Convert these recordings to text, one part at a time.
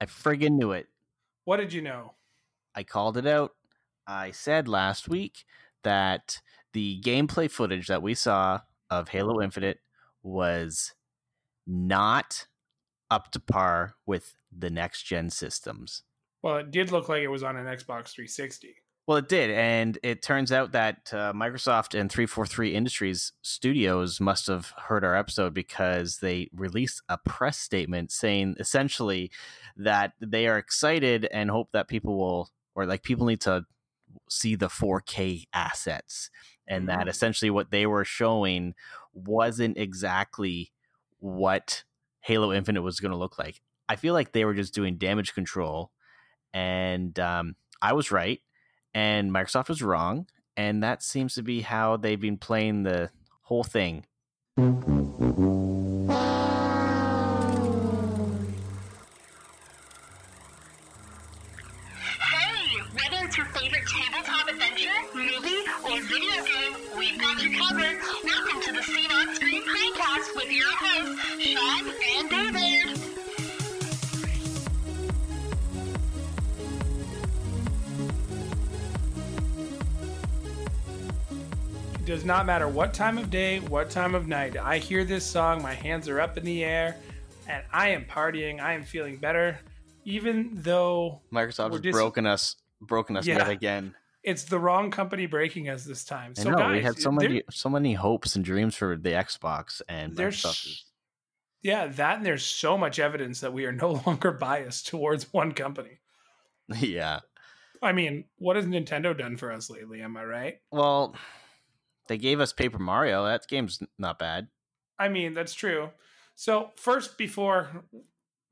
I friggin' knew it. What did you know? I called it out. I said last week that the gameplay footage that we saw of Halo Infinite was not up to par with the next gen systems. Well, it did look like it was on an Xbox 360. Well, it did, and it turns out that uh, Microsoft and 343 Industries Studios must have heard our episode because they released a press statement saying essentially that they are excited and hope that people will, or like people need to see the 4K assets, and that Mhm. essentially what they were showing wasn't exactly what Halo Infinite was going to look like. I feel like they were just doing damage control, and um, I was right, and Microsoft was wrong, and that seems to be how they've been playing the whole thing. Matter what time of day, what time of night. I hear this song, my hands are up in the air, and I am partying. I am feeling better, even though Microsoft has dis- broken us, broken us Yeah. yet again. it's the wrong company breaking us this time. I So, know guys, we had so many, so many hopes and dreams for the Xbox, and There's- Microsoft yeah, that and there's so much evidence that we are no longer biased towards one company. yeah. I mean, what has Nintendo done for us lately? Am I right? Well, they gave us Paper Mario. That game's not bad. I mean, that's true. So, first, before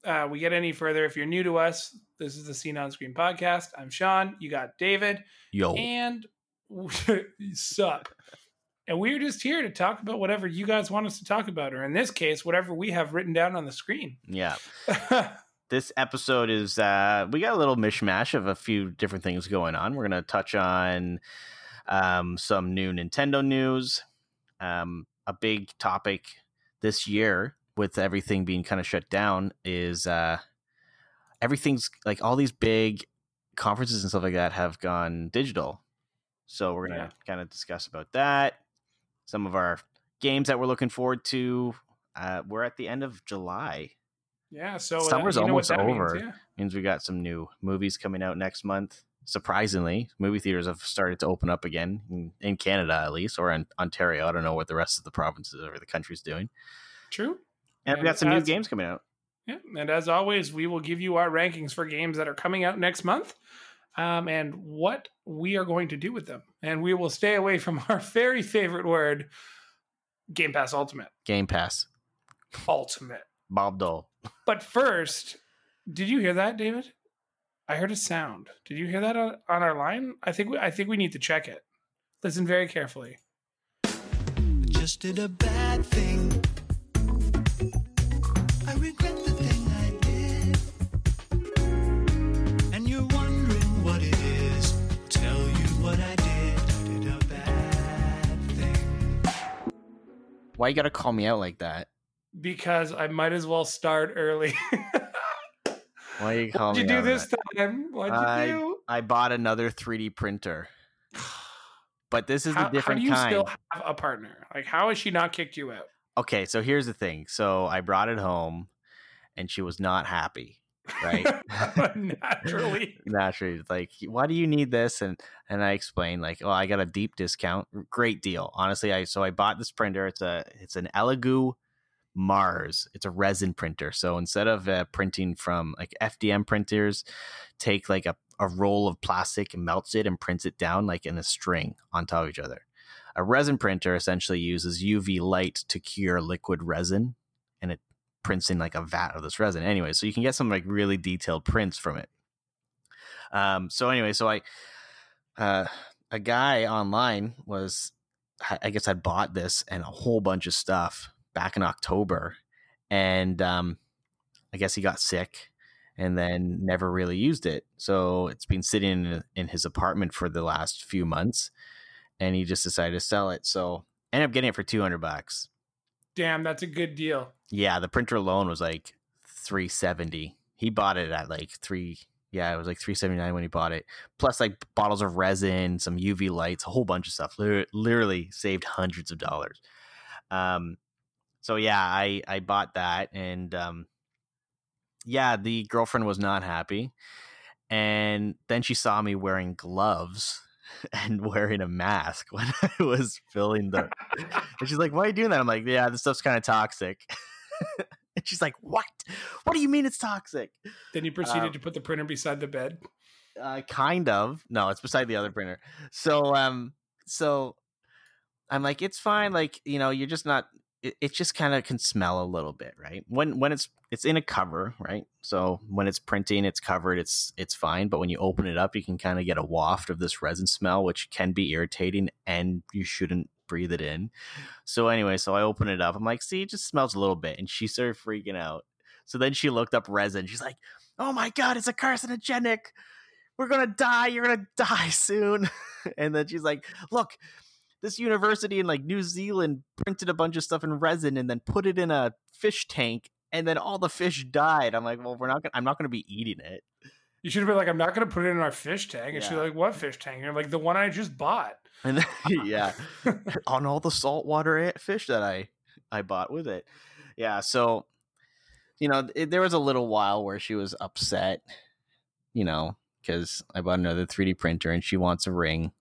uh, we get any further, if you're new to us, this is the Scene on Screen podcast. I'm Sean. You got David, Yo, and you suck. And we're just here to talk about whatever you guys want us to talk about, or in this case, whatever we have written down on the screen. yeah. this episode is uh we got a little mishmash of a few different things going on we're going to touch on um some new nintendo news um a big topic this year with everything being kind of shut down is uh everything's like all these big conferences and stuff like that have gone digital so we're going to Yeah. kind of discuss about that some of our games that we're looking forward to uh we're at the end of july yeah, so uh, Summer's what almost that means, over. yeah. means we got some new movies coming out next month. Surprisingly, movie theaters have started to open up again in, in Canada, at least, or in Ontario. I don't know what the rest of the provinces or the country's doing. True. And, And we got some new games coming out. Yeah, and as always, we will give you our rankings for games that are coming out next month, um, and what we are going to do with them. And we will stay away from our very favorite word, Game Pass Ultimate. Game Pass, Ultimate. Bob Dole. But first, did you hear that, David? I heard a sound. Did you hear that on, on our line? I think we, I think we need to check it. Listen very carefully. just did a bad thing. I regret the thing I did. And you're wondering what it is. Tell you what I did. Did a bad thing. Why you got to call me out like that? Because I might as well start early. Why you call What'd me you do this time? What'd you I- do? I bought another 3D printer, but this is How, a how do you kind. still have a partner? Like, how has she not kicked you out? okay, so here's the thing. So I brought it home, and she was not happy. Right. Naturally. naturally like why do you need this and and i explained like oh i got a deep discount great deal honestly i so i bought this printer it's a it's an elegoo mars. It's a resin printer. So instead of uh, printing from like fdm printers take like a, a roll of plastic and melts it and prints it down like in a string on top of each other. A resin printer essentially uses uv light to cure liquid resin and it prints in like a vat of this resin. Anyway so you can get some like really detailed prints from it. Um, so anyway, so I, uh, a guy online was, I I guess had bought this and a whole bunch of stuff back in October, and um, I guess he got sick and then never really used it. So it's been sitting in, in his apartment for the last few months, and he just decided to sell it. So I ended up getting it for two hundred bucks. Damn, that's a good deal. Yeah, the printer alone was like three seventy. he bought it at like three. Yeah, it was like three seventy nine when he bought it. Plus, like bottles of resin, some UV lights, a whole bunch of stuff. Literally, literally saved hundreds of dollars. Um, so yeah, I I bought that, and um, yeah, the girlfriend was not happy, and then she saw me wearing gloves and wearing a mask when I was filling the. and she's like, "Why are you doing that?" I'm like, "Yeah, this stuff's kind of toxic." and she's like, "What? What do you mean it's toxic?" Then you proceeded Um, to put the printer beside the bed. Uh, kind of. No, it's beside the other printer. So, um, so I'm like, it's fine. Like, you know, you're just not. It, it just kind of can smell a little bit, right? When when it's it's in a cover, right? So when it's printing, it's covered. It's it's fine. But when you open it up, you can kind of get a waft of this resin smell, which can be irritating, and you shouldn't breathe it in. So anyway, so I open it up. I'm like, see, it just smells a little bit, and she started freaking out. So then she looked up resin. She's like, oh my god, it's a carcinogenic we're gonna die you're gonna die soon and then she's like look this university in like new zealand printed a bunch of stuff in resin and then put it in a fish tank and then all the fish died i'm like well we're not gonna i'm not gonna be eating it You should have been like, I'm not going to put it in our fish tank. And she's like, What fish tank? And you're like, The one I just bought. and then, yeah on all the saltwater fish that i i bought with it yeah so you know it, there was a little while where she was upset you know because i bought another 3d printer and she wants a ring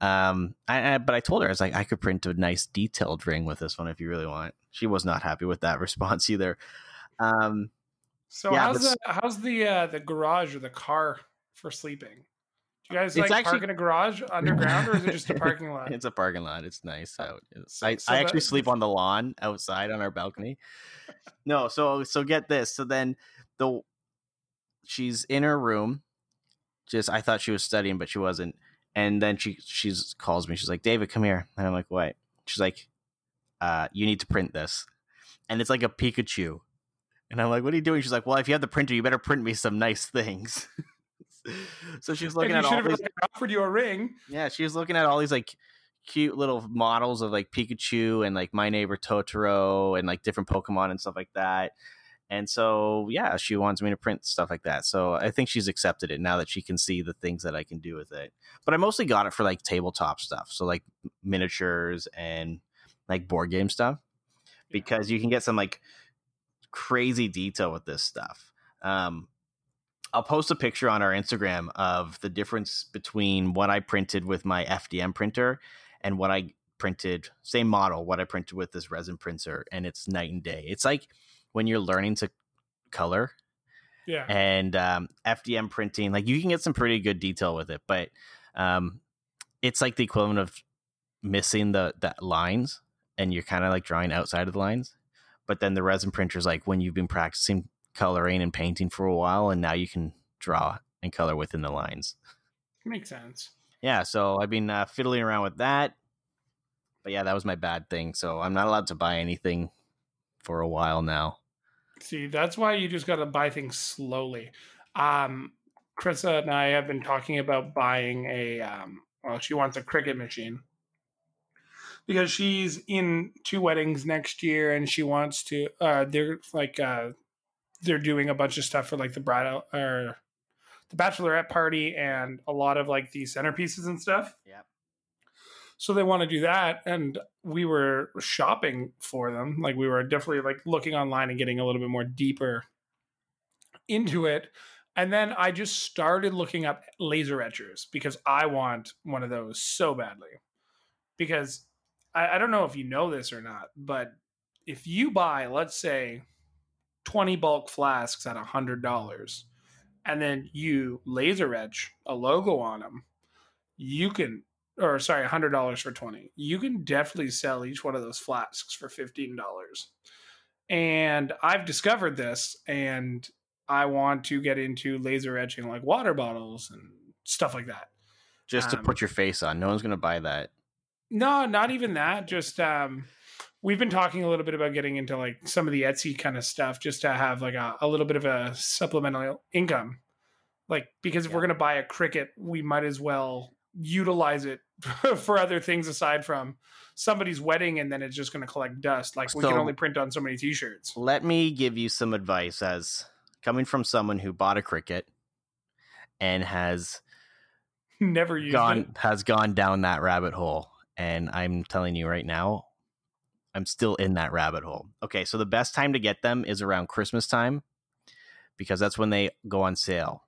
um I, I but i told her i was like i could print a nice detailed ring with this one if you really want. She was not happy with that response either. Um So Yeah, how's the how's the uh, the garage or the car for sleeping? Do you guys like park actually- in a garage underground or is it just a parking lot? it's a parking lot. It's nice out. So- I, so I the- actually sleep on the lawn outside on our balcony. No so so get this. So then the she's in her room. Just i thought she was studying but she wasn't and then she she's calls me. She's like david come here. And i'm like what? She's like uh you need to print this. And it's like a pikachu. And i'm like what are you doing? She's like well if you have the printer you better print me some nice things. So she's looking at all these offered you a ring. yeah, she was looking at all these like cute little models of like Pikachu and like My Neighbor Totoro and like different Pokemon and stuff like that. And so, yeah, she wants me to print stuff like that. So I think she's accepted it now that she can see the things that I can do with it. But I mostly got it for like tabletop stuff. So like miniatures and like board game stuff because you can get some like crazy detail with this stuff. Um, I'll post a picture on our Instagram of the difference between what I printed with my FDM printer and what I printed, same model, what I printed with this resin printer, and it's night and day. It's like when you're learning to color Yeah. and um, FDM printing, like you can get some pretty good detail with it, but um, it's like the equivalent of missing the, the lines and you're kind of like drawing outside of the lines. But then the resin printer is like when you've been practicing coloring and painting for a while, and now you can draw and color within the lines. Makes sense. Yeah, so I've been uh, fiddling around with that. But yeah, that was my bad thing. So I'm not allowed to buy anything for a while now. See, that's why you just got to buy things slowly. Um, Krissa and I have been talking about buying a. Um, well, she wants a Cricut machine because she's in two weddings next year, and she wants to. Uh, they're like uh, they're doing a bunch of stuff for like the bridal or the bachelorette party, and a lot of like the centerpieces and stuff. Yep. So they want to do that, and we were shopping for them. Like we were definitely like looking online and getting a little bit more deeper into it. And then I just started looking up laser etchers because I want one of those so badly. Because I, I don't know if you know this or not, but if you buy, let's say, 20 bulk flasks at $100 and then you laser etch a logo on them, you can or sorry, hundred dollars for twenty. You can definitely sell each one of those flasks for fifteen dollars. And I've discovered this, and I want to get into laser etching like water bottles and stuff like that. Just to Um, put your face on. No one's going to buy that. No, not even that. Just um, we've been talking a little bit about getting into like some of the Etsy kind of stuff, just to have like a, a little bit of a supplemental income. Like because if we're gonna buy a Cricut, we might as well utilize it for other things aside from somebody's wedding, and then it's just gonna collect dust. Like we can only print on so many T-shirts. Let me give you some advice as coming from someone who bought a Cricut and has Never used gone it. has gone down that rabbit hole and i'm telling you right now i'm still in that rabbit hole okay so the best time to get them is around christmas time because that's when they go on sale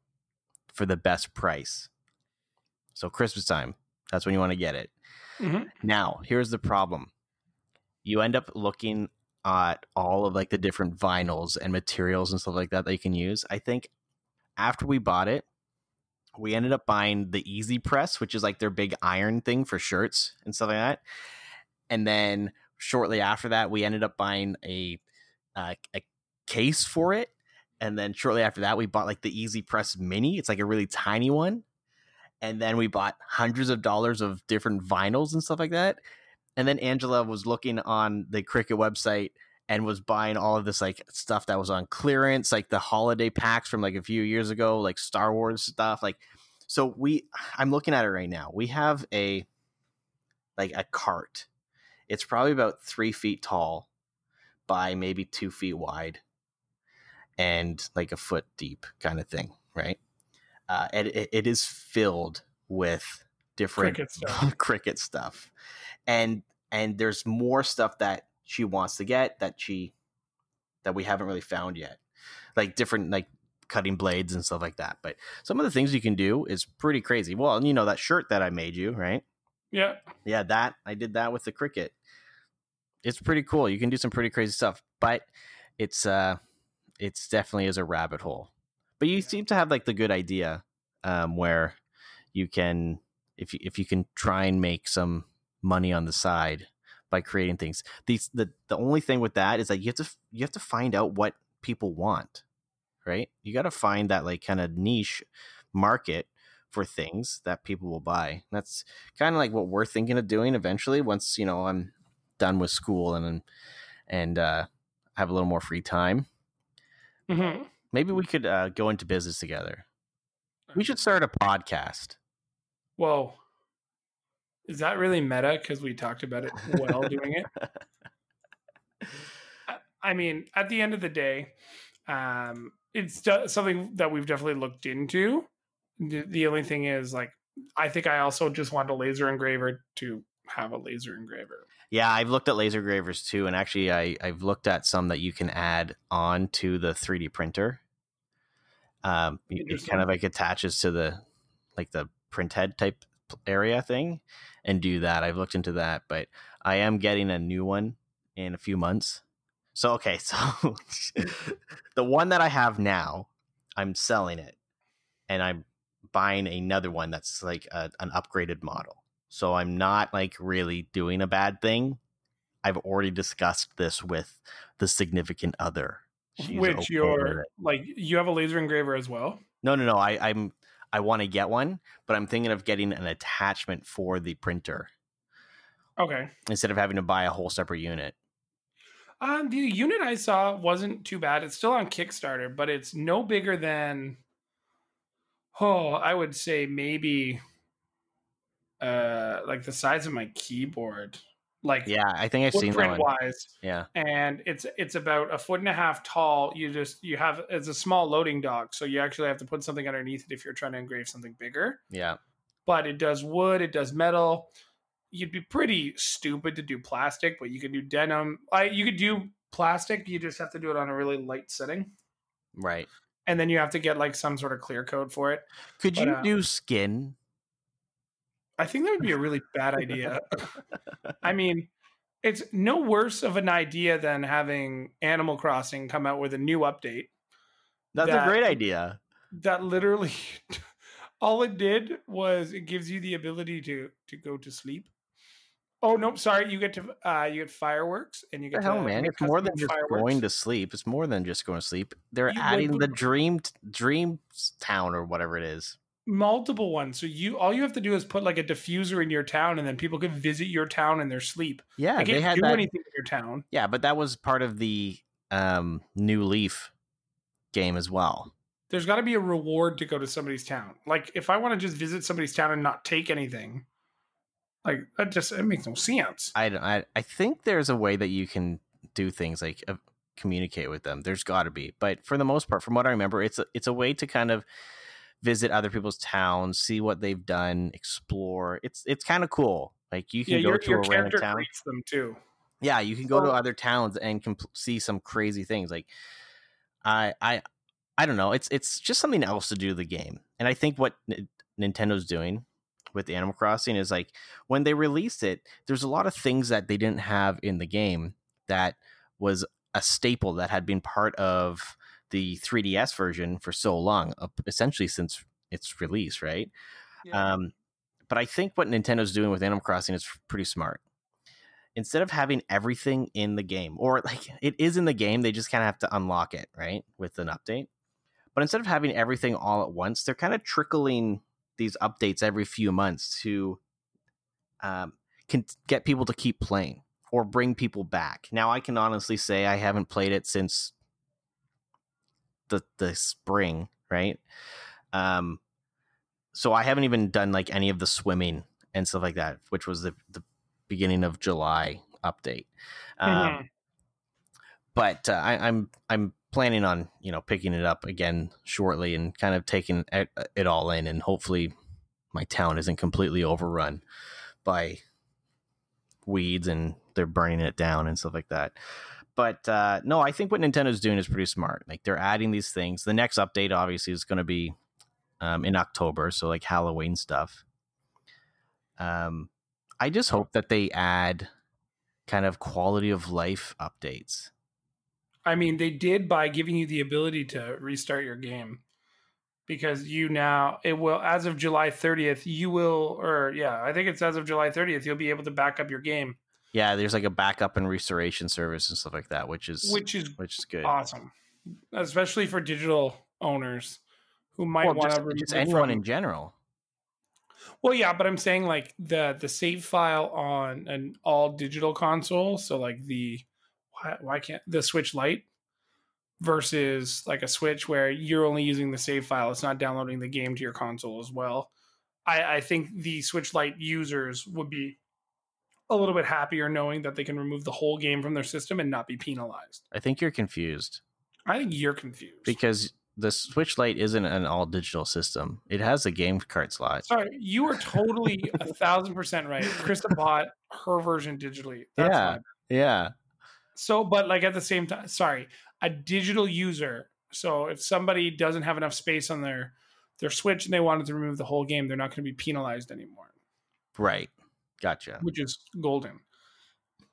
for the best price so christmas time that's when you want to get it. Mhm. now here's the problem. You end up looking at all of like the different vinyls and materials and stuff like that that you can use. I think after we bought it we ended up buying the EasyPress which is like their big iron thing for shirts and stuff like that. And then shortly after that we ended up buying a uh, a case for it. And then shortly after that we bought like the EasyPress mini. It's like a really tiny one and then we bought hundreds of dollars of different vinyls and stuff like that and then angela was looking on the Cricut website and was buying all of this like stuff that was on clearance, like the holiday packs from like a few years ago, like Star Wars stuff. Like, so we, I'm looking at it right now. We have a, like a cart. It's probably about three feet tall by maybe two feet wide and like a foot deep kind of thing, right? Uh, and it, it is filled with different Cricut stuff. Cricut stuff. And and there's more stuff that she wants to get that she that we haven't really found yet. Like different like cutting blades and stuff like that. But some of the things you can do is pretty crazy. Well and you know that shirt that i made you right? Yeah. yeah that i did that with the Cricut. It's pretty cool. You can do some pretty crazy stuff but it's uh it's definitely is a rabbit hole but you seem to have like the good idea um where you can if you if you can try and make some money on the side by creating things. These the the only thing with that is that you have to you have to find out what people want right? You got to find that like kind of niche market for things that people will buy. That's kind of like what we're thinking of doing eventually once you know i'm done with school and and uh have a little more free time. Mhm. Maybe we could uh, go into business together we should start a podcast Whoa. Is that really meta? Because we talked about it while doing it. I- mean, at the end of the day, um, it's something that we've definitely looked into. The, the only thing is, like, I think I also just want a laser engraver to have a laser engraver. Yeah, I've looked at laser gravers too, and actually, I I've looked at some that you can add on to the 3D printer. Um, it- kind of like attaches to the like the print head type area thing, and do that. I've looked into that, but I am getting a new one in a few months. So okay, so the one that I have now, I'm selling it, and I'm buying another one that's like a, an upgraded model. So I'm not like really doing a bad thing. I've already discussed this with the significant other. She's Which with you're like, you have a laser engraver as well. no, no, no. I, I'm I want to get one, but I'm thinking of getting an attachment for the printer Okay. instead of having to buy a whole separate unit. Um, the unit I saw wasn't too bad. It's still on Kickstarter, but it's no bigger than oh, I would say maybe uh like the size of my keyboard. Like Yeah, I think I've seen that one. wise. Yeah, And it's it's about a foot and a half tall. You just you have it's a small loading dock, so you actually have to put something underneath it if you're trying to engrave something bigger. yeah. But it does wood, it does metal. You'd be pretty stupid to do plastic, but you could do denim. I you could do plastic. You just have to do it on a really light setting, Right. and then you have to get like some sort of clear coat for it. Could But, you uh, do skin? I think that would be a really bad idea. I mean, it's no worse of an idea than having Animal Crossing come out with a new update That's that- a great idea. that literally all it did was it gives you the ability to to go to sleep. Oh nope, sorry, you get to uh you get fireworks and you get hell, to man! It's more than just fireworks. going to sleep. It's more than just going to sleep. They're You- adding the dream dream town or whatever it is. Multiple ones. So you all you have to do is put like a diffuser in your town and then people can visit your town in their sleep. Yeah, They they can't had do that. anything in your town. Yeah, but that was part of the um, New Leaf game as well. There's got to be a reward to go to somebody's town. Like if I want to just visit somebody's town and not take anything, like that just it makes no sense. I, don't- I I think there's a way that you can do things like communicate with them. There's got to be, but for the most part, from what I remember, it's a, it's a way to kind of visit other people's towns, see what they've done, explore. It's it's kind of cool. Like you can yeah, go your, to your a random town. them too. Yeah, you can go to other towns and compl- see some crazy things. Like I I I don't know. It's it's just something else to do the game. And I think what N- Nintendo's doing with Animal Crossing is like when they released it, there's a lot of things that they didn't have in the game that was a staple that had been part of the 3DS version for so long, essentially since its release, right? Yeah. Um, but I think what Nintendo's doing with Animal Crossing is pretty smart. Instead of having everything in the game, or like it is in the game, they just kind of have to unlock it, right, with an update. But instead of having everything all at once, they're kind of trickling these updates every few months to um, can get people to keep playing or bring people back. Now, I can honestly say I haven't played it since the the spring, right? Um, so I haven't even done like any of the swimming and stuff like that, which was the, the beginning of July update. Um, Mhm. But uh, I, I'm I'm planning on you know picking it up again shortly and kind of taking it, it all in, and hopefully my town isn't completely overrun by weeds and they're burning it down and stuff like that. But uh, no, I think what Nintendo's doing is pretty smart. Like they're adding these things. The next update obviously is going to be um, in October, so like Halloween stuff. Um, I just hope that they add kind of quality of life updates. I mean, they did by giving you the ability to restart your game because you now it will as of July 30th you will or yeah I think it's as of July 30th you'll be able to back up your game Yeah, there's like a backup and restoration service and stuff like that, which is which is which is good. awesome especially for digital owners who might Well, want just, to just anyone from- in general. Well, yeah, but I'm saying like the the save file on an all digital console, so like the why why can't the Switch Lite versus like a Switch where you're only using the save file, it's not downloading the game to your console as well. I, I think the Switch Lite users would be a little bit happier knowing that they can remove the whole game from their system and not be penalized. I think you're confused I think you're confused. because the Switch Lite isn't an all digital system. It has a game card slot. Sorry, you are totally a thousand percent right. Krista bought her version digitally. That's Yeah. my Yeah. So, but like at the same time, sorry, a digital user. So if somebody doesn't have enough space on their their Switch and they wanted to remove the whole game, they're not going to be penalized anymore, Right. Gotcha. which is golden.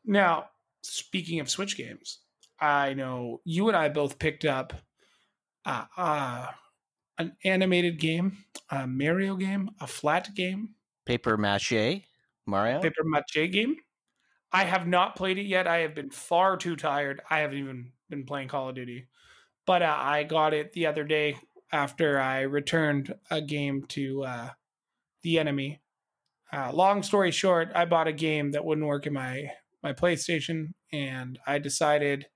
Now, speaking of Switch games, I know you and I both picked up uh, uh, an animated game, a Mario game, a flat game, Paper mache, Mario. paper mache game. I have not played it yet. I have been far too tired. I haven't even been playing Call of Duty, but uh, I got it the other day after I returned a game to uh, the enemy. Uh, long story short, I bought a game that wouldn't work in my my PlayStation, and I decided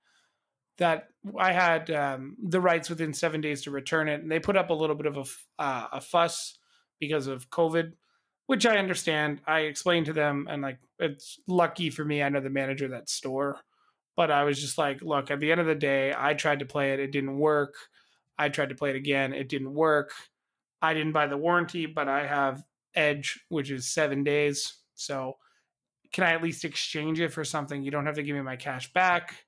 that I had um, the rights within seven days to return it, and they put up a little bit of a uh, a fuss because of COVID which I understand. I explained to them, and like it's lucky for me, I know the manager of that store. But I was just like, look, at the end of the day, I tried to play it, it didn't work. I tried to play it again, it didn't work. I didn't buy the warranty, but I have Edge, which is seven days. So can I at least exchange it for something? You don't have to give me my cash back.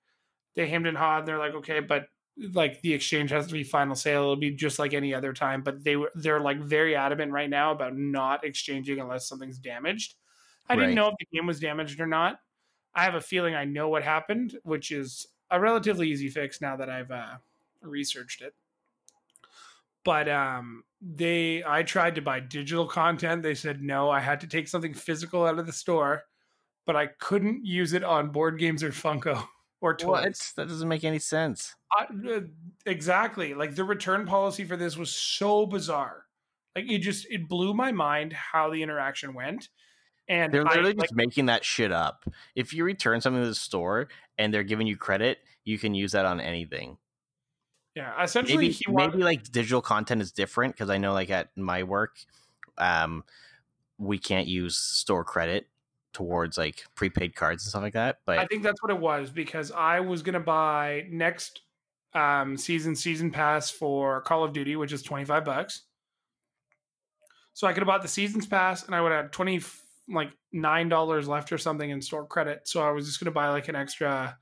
They hemmed and hawed. And They're like, okay, but like the exchange has to be final sale. It'll be just like any other time. But they were they're like very adamant right now about not exchanging unless something's damaged. I Right. didn't know if the game was damaged or not. I have a feeling I know what happened, which is a relatively easy fix now that I've uh, researched it. But um, they, I tried to buy digital content. They said no. I had to take something physical out of the store, but I couldn't use it on board games or Funko or toys. What? That doesn't make any sense. I, uh, exactly. Like the return policy for this was so bizarre. Like it just it blew my mind how the interaction went. And They're I, literally like, just making that shit up. If you return something to the store and they're giving you credit, you can use that on anything. Yeah, essentially Maybe he maybe like digital content is different because I know like at my work, um, we can't use store credit, towards like prepaid cards and stuff like that. But I think that's what it was because I was gonna buy next um, season season pass for Call of Duty, which is twenty five bucks. So I could have bought the seasons pass, and I would have twenty like nine dollars left or something in store credit. So I was just gonna buy like an extra,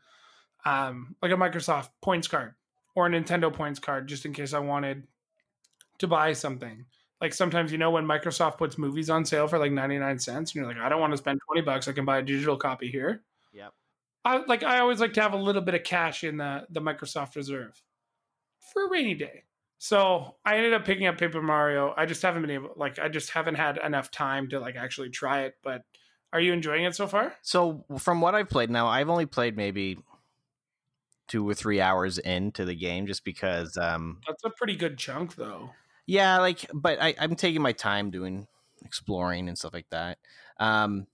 um, like a Microsoft points card or a Nintendo points card, just in case I wanted to buy something. Like sometimes you know when Microsoft puts movies on sale for like ninety nine cents, and you're like, I don't want to spend twenty bucks. I can buy a digital copy here. Yep. I like I always like to have a little bit of cash in the the Microsoft Reserve for a rainy day. So I ended up picking up Paper Mario. I just haven't been able like I just haven't had enough time to like actually try it. But are you enjoying it so far? So from what I've played now, I've only played maybe two or three hours into the game, just because. Um, That's a pretty good chunk though. yeah, like, but I, I'm taking my time doing exploring and stuff like that. Um,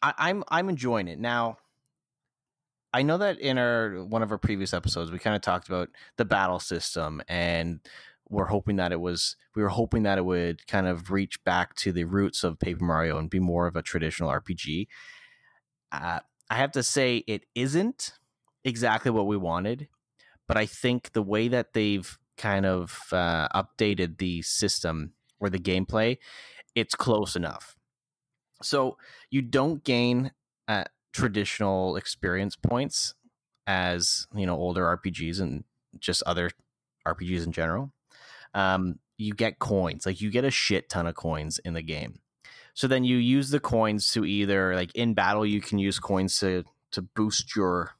I, I'm I'm enjoying it now. I know that in our one of our previous episodes, we kind of talked about the battle system, and we're hoping that it was we were hoping that it would kind of reach back to the roots of Paper Mario and be more of a traditional RPG. Uh, I have to say, it isn't exactly what we wanted, but I think the way that they've kind of uh, updated the system or the gameplay, it's close enough. So you don't gain uh, traditional experience points as you know older RPGs and just other RPGs in general. Um, you get coins, like you get a shit ton of coins in the game. So then you use the coins to either like in battle you can use coins to to boost your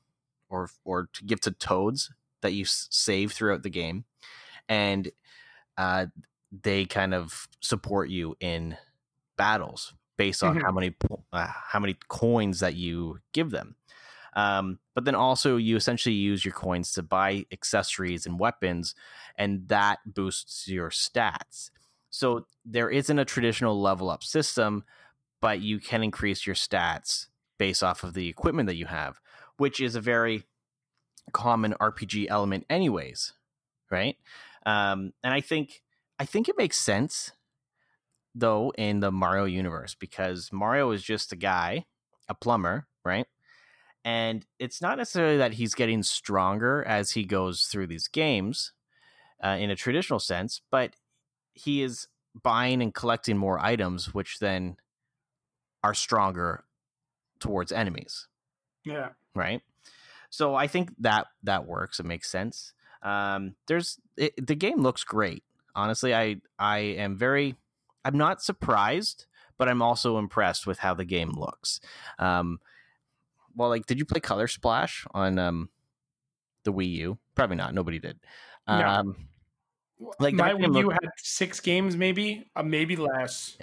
or or to give to toads that you save throughout the game, and uh, they kind of support you in battles based on Mhm. how many uh, how many coins that you give them. Um, but then also you essentially use your coins to buy accessories and weapons, and that boosts your stats. So there isn't a traditional level up system, but you can increase your stats based off of the equipment that you have, which is a very common RPG element, anyways, right? Um, and I think I think it makes sense though in the Mario universe because Mario is just a guy, a plumber, right? And it's not necessarily that he's getting stronger as he goes through these games uh, in a traditional sense, but he is buying and collecting more items, which then are stronger towards enemies, Yeah. Right? So I think that that works. It makes sense. Um, there's it, the game looks great. Honestly, I I am very I'm not surprised, but I'm also impressed with how the game looks. Um, well, like, did you play Color Splash on um, the Wii U? Probably not. Nobody did. No. Um, Like, my Wii U looked- had six games, maybe, uh, maybe less.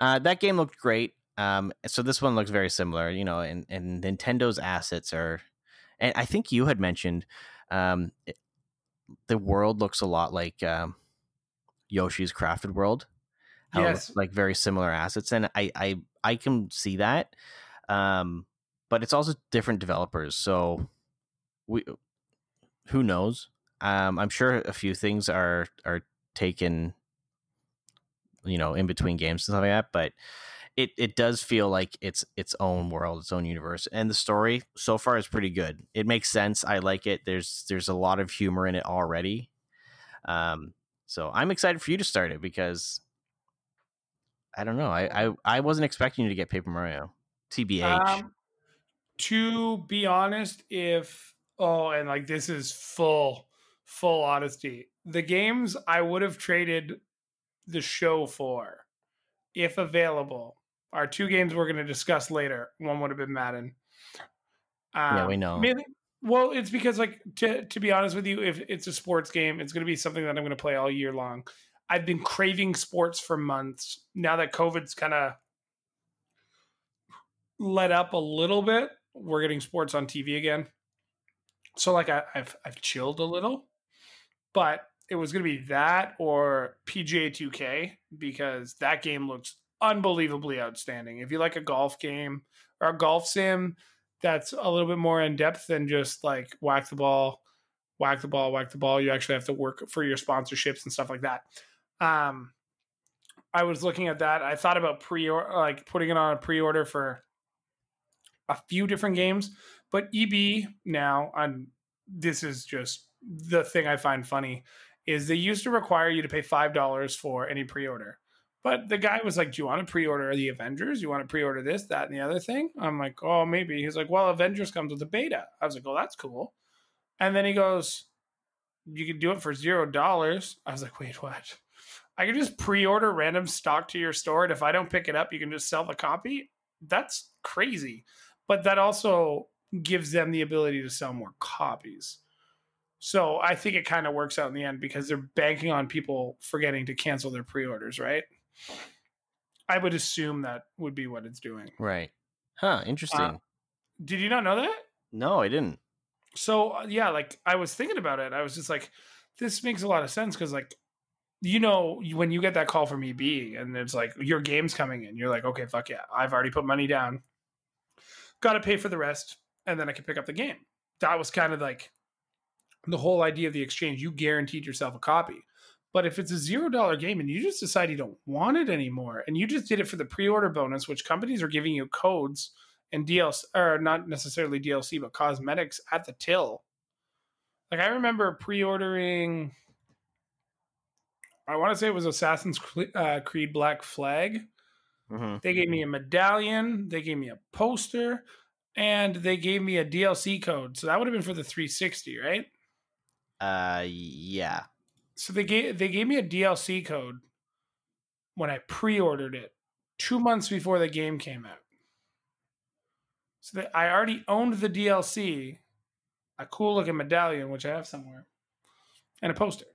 Uh, that game looked great. Um, so this one looks very similar, you know, and, and Nintendo's assets are, and I think you had mentioned, um, it- the world looks a lot like um, Yoshi's Crafted World. Yes. like very similar assets, and I I I can see that, um, but it's also different developers, so we who knows. Um, I'm sure a few things are are taken, you know, in between games and stuff like that, but it it does feel like it's its own world, its own universe, and the story so far is pretty good. It makes sense. I like it. There's there's a lot of humor in it already. Um, so I'm excited for you to start it because I don't know. I I, I wasn't expecting you to get Paper Mario. TBH. Um, to be honest, if oh, and like this is full, full honesty, the games I would have traded the show for, if available, are two games we're going to discuss later. One would have been Madden. Yeah, we Um, know. mainly- well, it's because like to to be honest with you, if it's a sports game, it's going to be something that I'm going to play all year long. I've been craving sports for months. Now that COVID's kind of let up a little bit, we're getting sports on TV again. So like I, I've I've chilled a little, but it was going to be that or PGA 2K because that game looks unbelievably outstanding. If you like a golf game or a golf sim that's a little bit more in depth than just like whack the ball, whack the ball, whack the ball, you actually have to work for your sponsorships and stuff like that. Um, I was looking at that. I thought about pre like putting it on a pre-order for a few different games, but EB now on this is just the thing I find funny is they used to require you to pay five dollars for any pre-order. But the guy was like, Do you want to pre-order the Avengers? You want to pre-order this, that, and the other thing? I'm like, Oh, maybe. He's like, Well, Avengers comes with a beta. I was like, Oh, that's cool. And then he goes, You can do it for zero dollars. I was like, Wait, what? I can just pre-order random stock to your store, and if I don't pick it up, you can just sell the copy. That's crazy. But that also gives them the ability to sell more copies. So I think it kind of works out in the end because they're banking on people forgetting to cancel their pre-orders, right? I would assume that would be what it's doing. Right. Huh. Interesting. Uh, Did you not know that? no, I didn't. So uh, yeah, like I was thinking about it. I was just like, this makes a lot of sense because like, you know, when you get that call from EB and it's like your game's coming in, you're like, okay, fuck yeah, I've already put money down. Got to pay for the rest, and then I can pick up the game. That was kind of like the whole idea of the exchange. You guaranteed yourself a copy. But if it's a zero dollar game and you just decide you don't want it anymore, and you just did it for the pre-order bonus, which companies are giving you codes and DLC, or not necessarily DLC, but cosmetics at the till. Like I remember pre-ordering. I want to say it was Assassin's uh, Creed Black Flag. hmm They gave me a medallion, they gave me a poster, and they gave me a DLC code. So that would have been for the 360, right? Uh, yeah. So they gave they gave me a DLC code when I pre-ordered it two months before the game came out. So that I already owned the DLC, a cool looking medallion which I have somewhere, and a poster.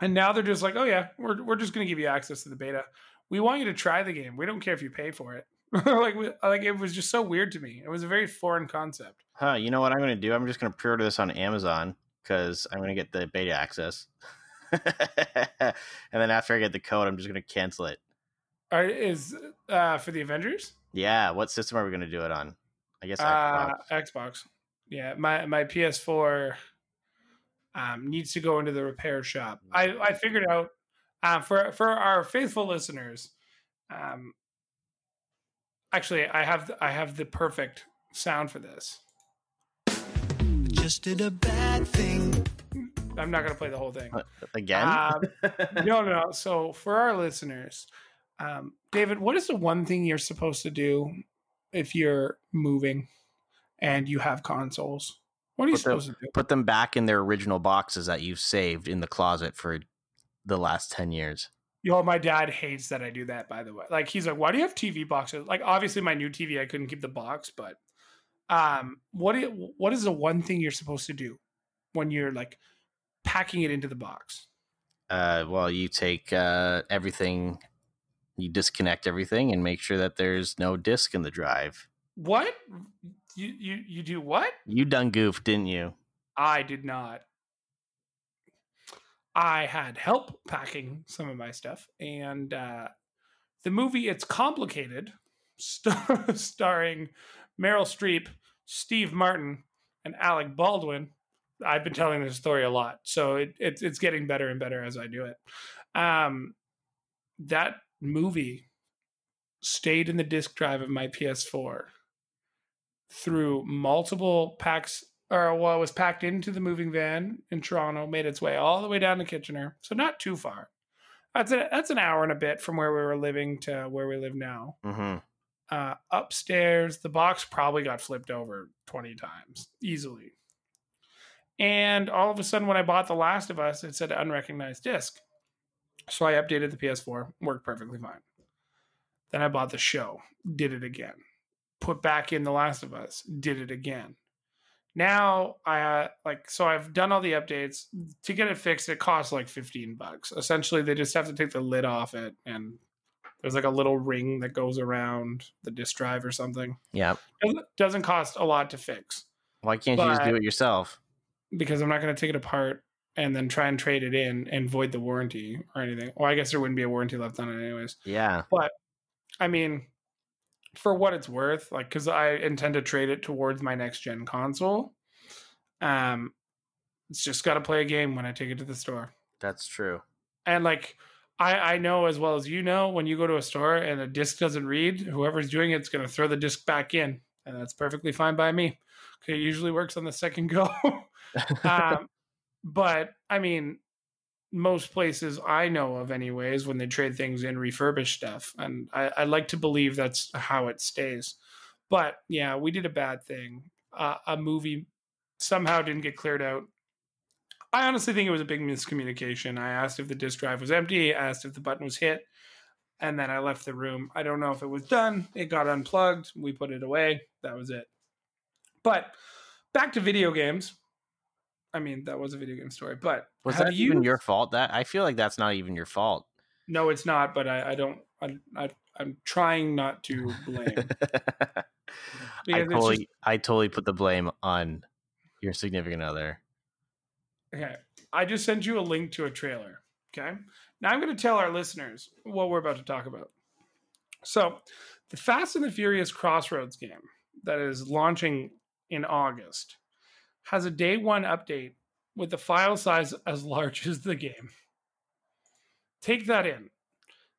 And now they're just like, oh yeah, we're we're just gonna give you access to the beta. We want you to try the game. We don't care if you pay for it. like we- like it was just so weird to me. It was a very foreign concept. Huh. You know what I'm going to do? I'm just going to pre-order this on Amazon because I'm going to get the beta access. and then after I get the code, I'm just going to cancel it. Are, is uh, for the Avengers? Yeah. What system are we going to do it on? I guess Uh, Xbox. Xbox. Yeah, my my PS4 um, needs to go into the repair shop. I I figured out uh, for for our faithful listeners. Um, actually, I have I have the perfect sound for this. Just did a bad thing. I'm not going to play the whole thing. Again? Um, no, no, no. So for our listeners, um, David, what is the one thing you're supposed to do if you're moving and you have consoles? What are you Put them- supposed to do? Put them back in their original boxes that you've saved in the closet for the last 10 years. Yo, my dad hates that I do that. By the way, like he's like, "Why do you have TV boxes?" Like, obviously, my new TV, I couldn't keep the box, but um, what i- what is the one thing you're supposed to do when you're like packing it into the box? Uh, well, you take uh, everything, you disconnect everything and make sure that there's no disk in the drive. What you you you do? What You done goofed, didn't you? I did not. I had help packing some of my stuff, and uh, the movie "It's Complicated," st- starring Meryl Streep, Steve Martin, and Alec Baldwin. I've been telling this story a lot, so it, it, it's getting better and better as I do it. Um, that movie stayed in the disk drive of my PS4 through multiple packs or well, it was packed into the moving van in Toronto, made its way all the way down to Kitchener. So not too far. That's a, that's an hour and a bit from where we were living to where we live now. Mm-hmm. Uh, upstairs, the box probably got flipped over 20 times easily. And all of a sudden, when I bought The Last of Us, it said unrecognized disc. So I updated the PS4, worked perfectly fine. Then I bought the show, did it again. Put back in The Last of Us, did it again. Now I uh, like so I've done all the updates to get it fixed. It costs like fifteen bucks. Essentially, they just have to take the lid off it, and there's like a little ring that goes around the disk drive or something. Yeah. Doesn't, doesn't cost a lot to fix Why can't you just do it yourself? because I'm not going to take it apart and then try and trade it in and void the warranty or anything. Well, I guess there wouldn't be a warranty left on it anyways. Yeah. But I mean, for what it's worth, like because I intend to trade it towards my next gen console. Um, it's just got to play a game when I take it to the store, That's true. and like I, I know as well as you know when you go to a store and a disc doesn't read, whoever's doing it's going to throw the disc back in, and that's perfectly fine by me. Okay, it usually works on the second go. um, but I mean, most places I know of, anyways, when they trade things in, refurbish stuff, and I, I like to believe that's how it stays. But yeah, we did a bad thing. Uh, a movie somehow didn't get cleared out. I honestly think it was a big miscommunication. I asked if the disk drive was empty, I asked if the button was hit, and then I left the room. I don't know if it was done. It got unplugged. We put it away. That was it. But back to video games. I mean, that was a video game story, but Was that you- even your fault? That I feel like that's not even your fault. No, it's not. But I, I don't. I, I, I'm trying not to blame. I totally, just- I totally put the blame on your significant other. Okay. I just sent you a link to a trailer. Okay. Now I'm going to tell our listeners what we're about to talk about. So, the Fast and the Furious Crossroads game that is launching in August has a day one update with the file size as large as the game. Take that in.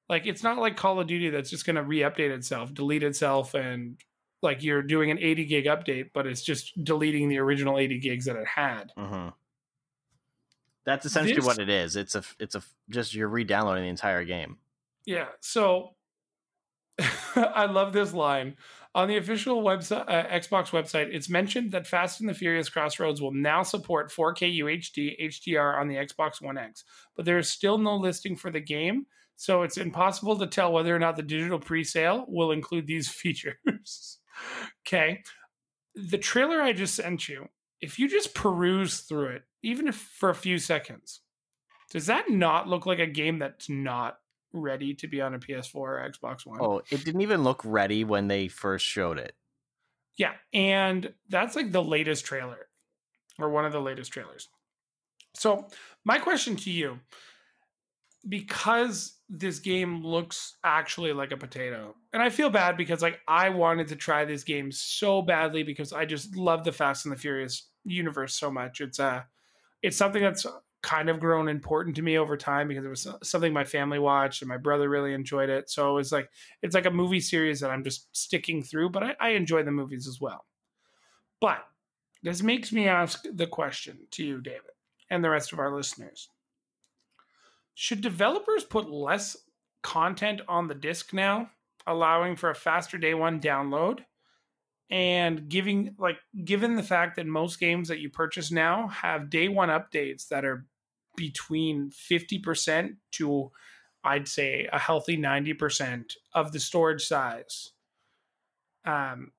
Like, it's not like Call of Duty that's just going to re update itself, delete itself, and like you're doing an 80 gig update, but it's just deleting the original 80 gigs that it had. hmm That's essentially This- what it is. It's a, it's a, just you're re-downloading the entire game. Yeah. So I love this line. On the official website, uh, Xbox website, it's mentioned that Fast and the Furious Crossroads will now support 4K UHD HDR on the Xbox One X, but there is still no listing for the game, so it's impossible to tell whether or not the digital pre-sale will include these features. okay. The trailer I just sent you, if you just peruse through it, even if for a few seconds, does that not look like a game that's not ready to be on a PS4 or Xbox One. Oh, it didn't even look ready when they first showed it. Yeah, and that's like the latest trailer or one of the latest trailers. So, my question to you because this game looks actually like a potato. And I feel bad because like I wanted to try this game so badly because I just love the Fast and the Furious universe so much. It's uh it's something that's kind of grown important to me over time because it was something my family watched and my brother really enjoyed it. So it was like it's like a movie series that I'm just sticking through, but I, I enjoy the movies as well. But this makes me ask the question to you, David, and the rest of our listeners. Should developers put less content on the disc now, allowing for a faster day one download? And giving like given the fact that most games that you purchase now have day one updates that are between 50% to I'd say a healthy 90% of the storage size um,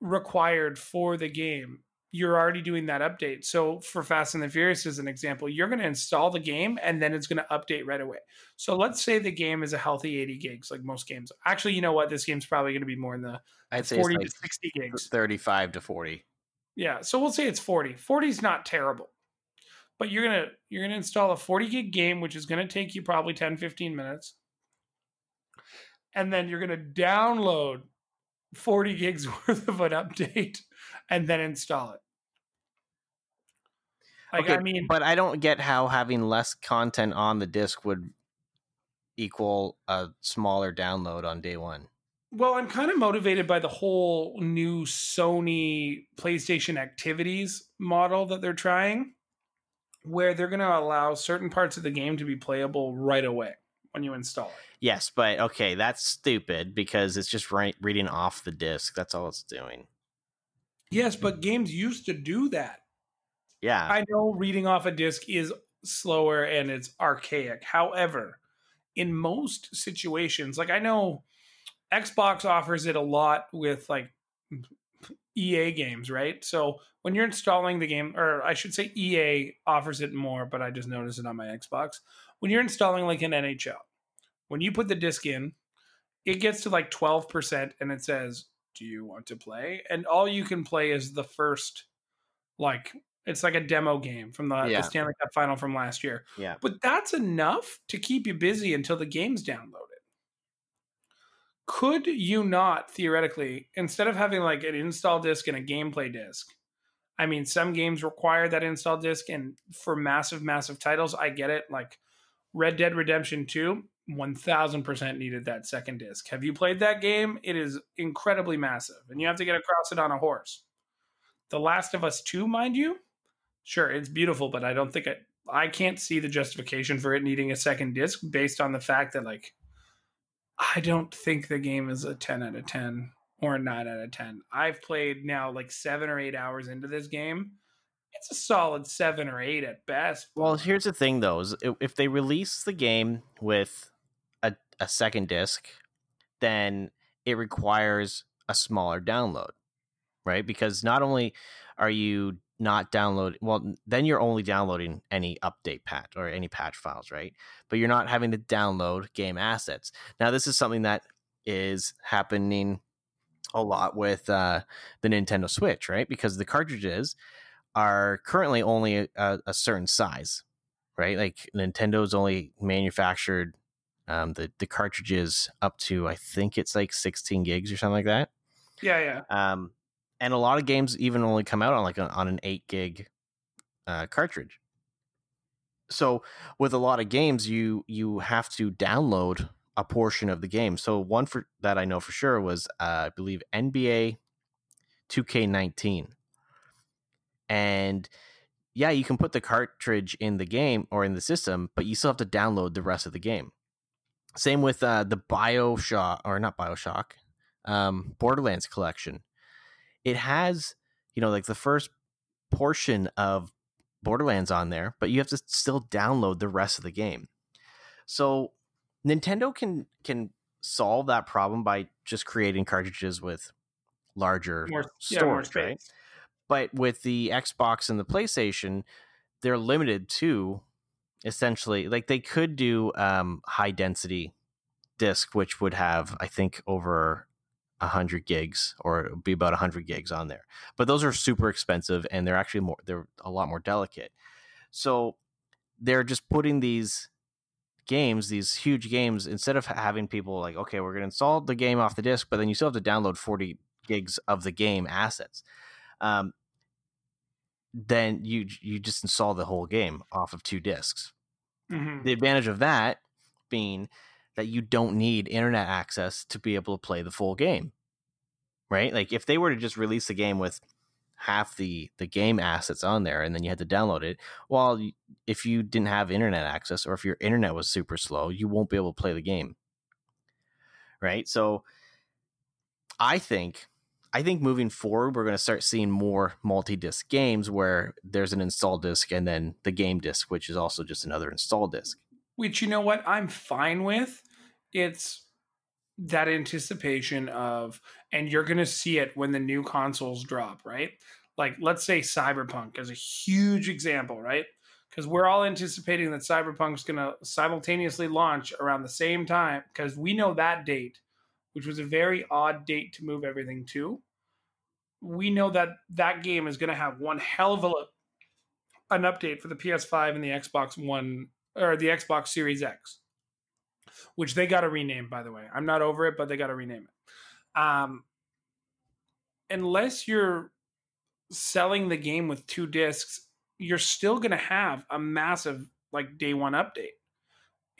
required for the game, you're already doing that update. So for Fast and the Furious, as an example, you're going to install the game and then it's going to update right away. So let's say the game is a healthy 80 gigs, like most games. Actually, you know what? This game's probably going to be more in the I'd say 40 like to 60 gigs. 35 to 40. Yeah, so we'll say it's 40. 40 is not terrible. But you're going to you're going to install a 40 gig game which is going to take you probably 10 15 minutes. And then you're going to download 40 gigs worth of an update and then install it. Like okay, I mean, but I don't get how having less content on the disc would equal a smaller download on day one. Well, I'm kind of motivated by the whole new Sony PlayStation activities model that they're trying, where they're going to allow certain parts of the game to be playable right away when you install it. Yes, but okay, that's stupid because it's just re- reading off the disc. That's all it's doing. Yes, but games used to do that. Yeah. I know reading off a disc is slower and it's archaic. However, in most situations, like I know Xbox offers it a lot with like EA games, right? So when you're installing the game, or I should say EA offers it more, but I just noticed it on my Xbox. When you're installing like an NHL, when you put the disc in, it gets to like 12% and it says, Do you want to play? And all you can play is the first, like, it's like a demo game from the, Yeah. the Stanley Cup final from last year. yeah. But that's enough to keep you busy until the game's downloaded. Could you not theoretically, instead of having like an install disc and a gameplay disc? I mean, some games require that install disc, and for massive, massive titles, I get it. Like Red Dead Redemption 2, 1000% needed that second disc. Have you played that game? It is incredibly massive, and you have to get across it on a horse. The Last of Us 2, mind you, sure, it's beautiful, but I don't think it, I can't see the justification for it needing a second disc based on the fact that, like, I don't think the game is a 10 out of 10 or a 9 out of 10. I've played now like seven or eight hours into this game. It's a solid seven or eight at best. Well, here's the thing, though: is if they release the game with a, second disc, then it requires a smaller download, right? Because not only are you not downloading, well, then you're only downloading any update patch or any patch files, right? But you're not having to download game assets. Now, this is something that is happening a lot with uh, the Nintendo Switch, right? Because the cartridges are currently only a, a certain size, right? Like Nintendo's only manufactured um, the the cartridges up to I think it's like 16 gigs or something like that. yeah, yeah. Um, and a lot of games even only come out on like a, on an eight gig uh, cartridge. So with a lot of games, you you have to download a portion of the game. So one for that I know for sure was uh, I believe NBA 2K19, and yeah, you can put the cartridge in the game or in the system, but you still have to download the rest of the game. Same with uh, the Bioshock or not Bioshock, um, Borderlands collection. It has you know like the first portion of Borderlands on there, but you have to still download the rest of the game. So Nintendo can can solve that problem by just creating cartridges with larger More, storage, yeah, right? But with the Xbox and the PlayStation, they're limited to essentially like they could do um, high density disc, which would have I think over hundred gigs or it would be about hundred gigs on there. But those are super expensive and they're actually more they're a lot more delicate. So they're just putting these games, these huge games, instead of having people like, okay, we're going to install the game off the disc, but then you still have to download 40 gigs of the game assets. Um, then you you just install the whole game off of two discs. Mhm. The advantage of that being that you don't need internet access to be able to play the full game. Right? Like if they were to just release the game with half the the game assets on there and then you had to download it, well if you didn't have internet access or if your internet was super slow, you won't be able to play the game. Right? So I think I think moving forward, we're going to start seeing more multi-disc games where there's an install disc and then the game disc, which is also just another install disc. Which you know what I'm fine with. It's that anticipation of, and you're gonna see it when the new consoles drop, right? Like let's say Cyberpunk is a huge example, right? Because we're all anticipating that Cyberpunk's gonna simultaneously launch around the same time, because we know that date, which was a very odd date to move everything to. We know that that game is gonna have one hell of a an update for the PS5 and the Xbox One or the Xbox Series X, which they got to rename, by the way. I'm not over it, but they got to rename it. Um, unless you're selling the game with two discs, you're still going to have a massive like day one update.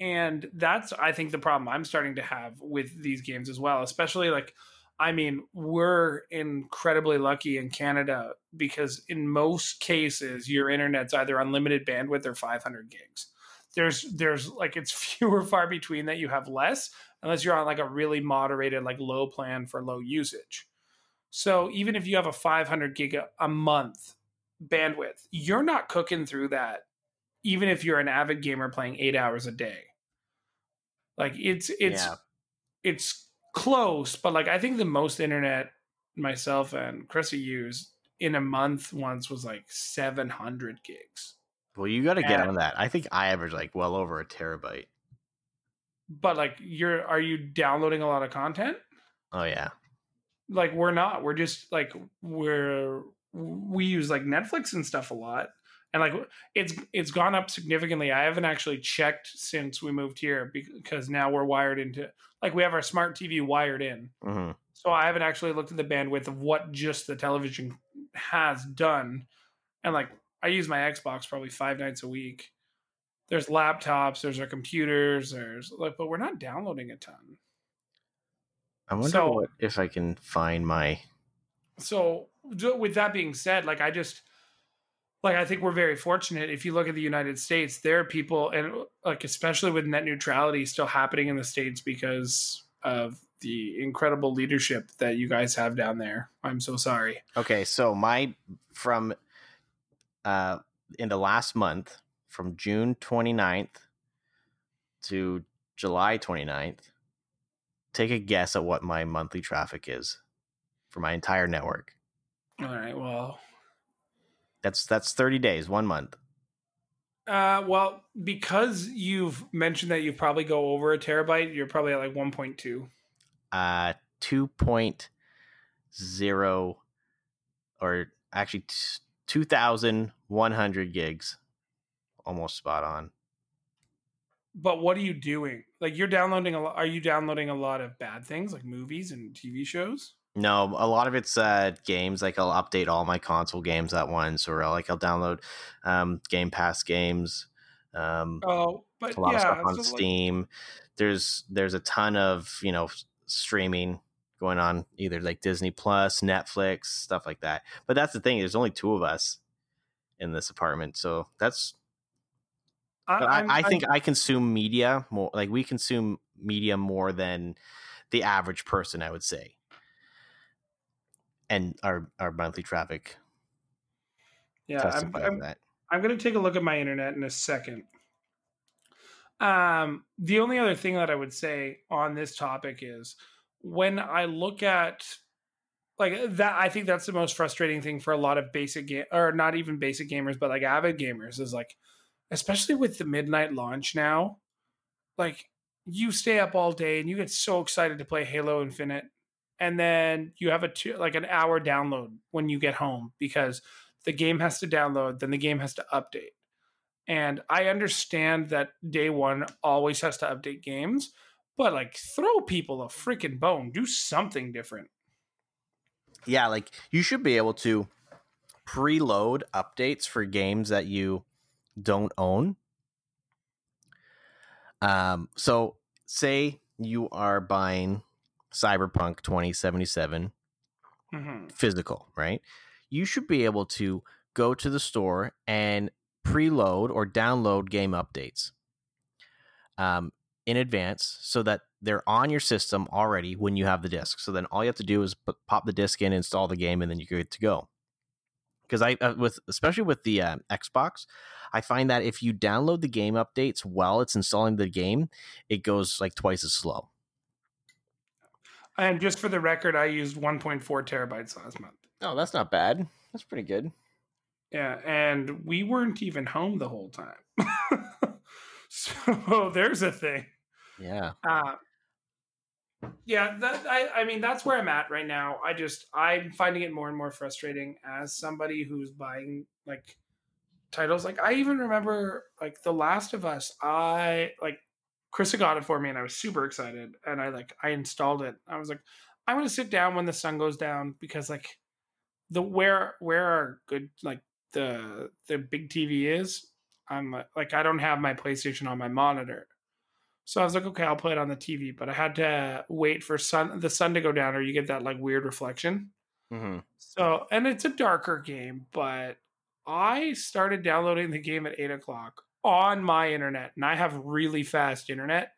And that's, I think, the problem I'm starting to have with these games as well, especially like, I mean, we're incredibly lucky in Canada because in most cases, your internet's either unlimited bandwidth or 500 gigs. There's there's like it's fewer far between that you have less unless you're on like a really moderated like low plan for low usage. So even if you have a 500 gig a- month bandwidth you're not cooking through that even if you're an avid gamer playing eight hours a day like it's it's Yeah. it's close but like i think the most internet myself and chrissy used in a month once was like 700 gigs Well, you got to get on that. I think I average like well over a terabyte. but like you're are you downloading a lot of content Oh yeah. like we're not we're just like we're we use like netflix and stuff a lot and like it's it's gone up significantly i haven't actually checked since we moved here because now we're wired into like we have our smart tv wired in hmm so i haven't actually looked at the bandwidth of what just the television has done and like i use my xbox probably five nights a week there's laptops, there's our computers, there's like, but we're not downloading a ton. I wonder So- what if I can find my. So with that being said, like I just like I think we're very fortunate. If you look at the United States, there are people and like especially with net neutrality still happening in the states because of the incredible leadership that you guys have down there. I'm so sorry. Okay, so my from uh in the last month from June 29th to July 29th, take a guess at what my monthly traffic is for my entire network. All right. Well, That's that's 30 days, one month. uh, well, because you've mentioned that you probably go over a terabyte, you're probably at like 1.2. Uh 2.0 or actually 2100 gigs. Almost spot on. But what are you doing? Like you're downloading a lot. Are you downloading a lot of bad things like movies and TV shows? No, a lot of it's uh, games. Like I'll update all my console games at once, or I'll, like I'll download um, Game Pass games. Um, Oh, but a lot of yeah, stuff on so, like, Steam. There's there's a ton of you know streaming going on, either like Disney Plus, Netflix, stuff like that. But that's the thing. There's only two of us in this apartment, so that's. I, I, I I'm- think I consume media more. Like we consume media more than the average person, I would say. And our our monthly traffic yeah, I'm, I'm, that. I'm going to take a look at my internet in a second. Um, the only other thing that I would say on this topic is when I look at like that, I think that's the most frustrating thing for a lot of basic game or not even basic gamers, but like avid gamers is like, especially with the midnight launch now, like you stay up all day and you get so excited to play Halo Infinite, and then you have a two, like an hour download when you get home because the game has to download, then the game has to update. And I understand that day one always has to update games, but like throw people a freaking bone, do something different. Yeah, like you should be able to preload updates for games that you don't own. Um, so say you are buying Cyberpunk 2077 hmm physical, right? You should be able to go to the store and preload or download game updates um, in advance so that they're on your system already when you have the disc. So then all you have to do is put, pop the disc in, install the game, and then you're good to go. Because I, uh, with especially with the uh, Xbox, I find that if you download the game updates while it's installing the game, it goes like twice as slow. And just for the record, I used 1.4 terabytes last month. Oh, that's not bad. That's pretty good. Yeah, and we weren't even home the whole time. so there's a thing. Yeah. Uh, yeah, that I, I mean that's where I'm at right now. I just I'm finding it more and more frustrating as somebody who's buying like titles. Like I even remember like The Last of Us. I like Chris got it for me and I was super excited and I like I installed it. I was like, I'm gonna sit down when the sun goes down because like the where where our good like the the big TV is, I'm like- like I don't have my PlayStation on my monitor. So I was like, okay, I'll play it on the TV, but I had to wait for sun the sun to go down, or you get that like weird reflection. Mm-hmm. So, and it's a darker game, but I started downloading the game at eight o'clock on my internet, and I have really fast internet.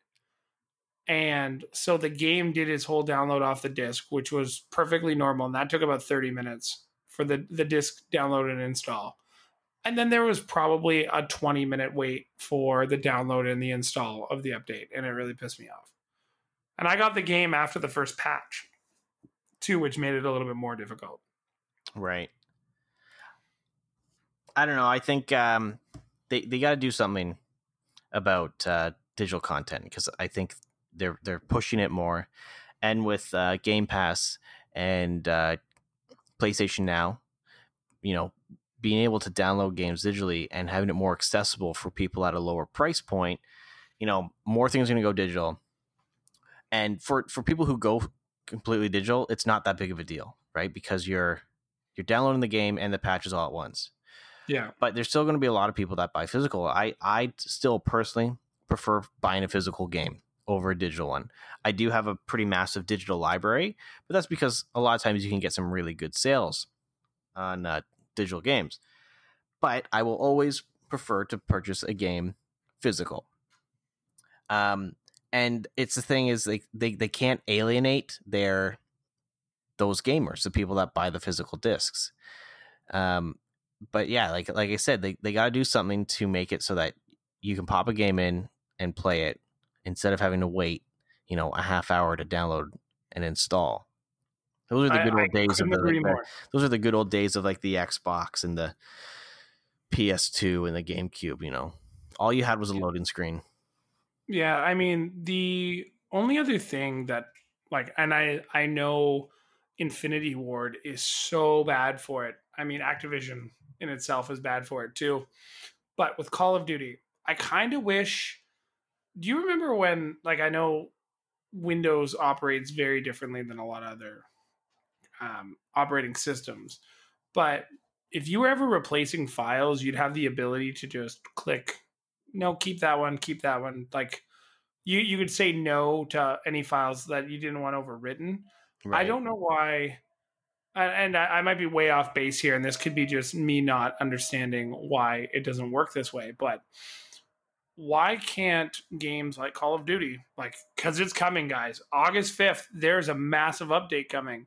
And so the game did its whole download off the disc, which was perfectly normal, and that took about thirty minutes for the the disc download and install. And then there was probably a 20 minute wait for the download and the install of the update, and it really pissed me off. And I got the game after the first patch, too, which made it a little bit more difficult. Right. I don't know. I think um, they they got to do something about uh, digital content because I think they're they're pushing it more, and with uh, Game Pass and uh, PlayStation Now, you know, being able to download games digitally and having it more accessible for people at a lower price point, you know, more things are going to go digital. And for for people who go completely digital, it's not that big of a deal, right? Because you're you're downloading the game and the patches all at once. Yeah. but there's still going to be a lot of people that buy physical. I I still personally prefer buying a physical game over a digital one. I do have a pretty massive digital library, but that's because a lot of times you can get some really good sales on uh, digital games. But I will always prefer to purchase a game physical. Um, and it's the thing is they, they they can't alienate their those gamers, the people that buy the physical discs. Um, but yeah, like like I said, they, they got to do something to make it so that you can pop a game in and play it instead of having to wait, you know, a half hour to download and install. Those are the good I old days of the, like, the- those are the good old days of like the Xbox and the PS2 and the GameCube. You know, all you had was a loading screen. Yeah, I mean the only other thing that like and I I know Infinity Ward is so bad for it. I mean Activision in itself is bad for it too. But with Call of Duty, I kind of wish do you remember when like I know Windows operates very differently than a lot of other um, operating systems, but if you were ever replacing files, you'd have the ability to just click no, keep that one, keep that one. Like you you could say no to any files that you didn't want overwritten. I don't know why and I, I might be way off base here, and this could be just me not understanding why it doesn't work this way. But why can't games like Call of Duty, like, because it's coming, guys, August 5th, there's a massive update coming,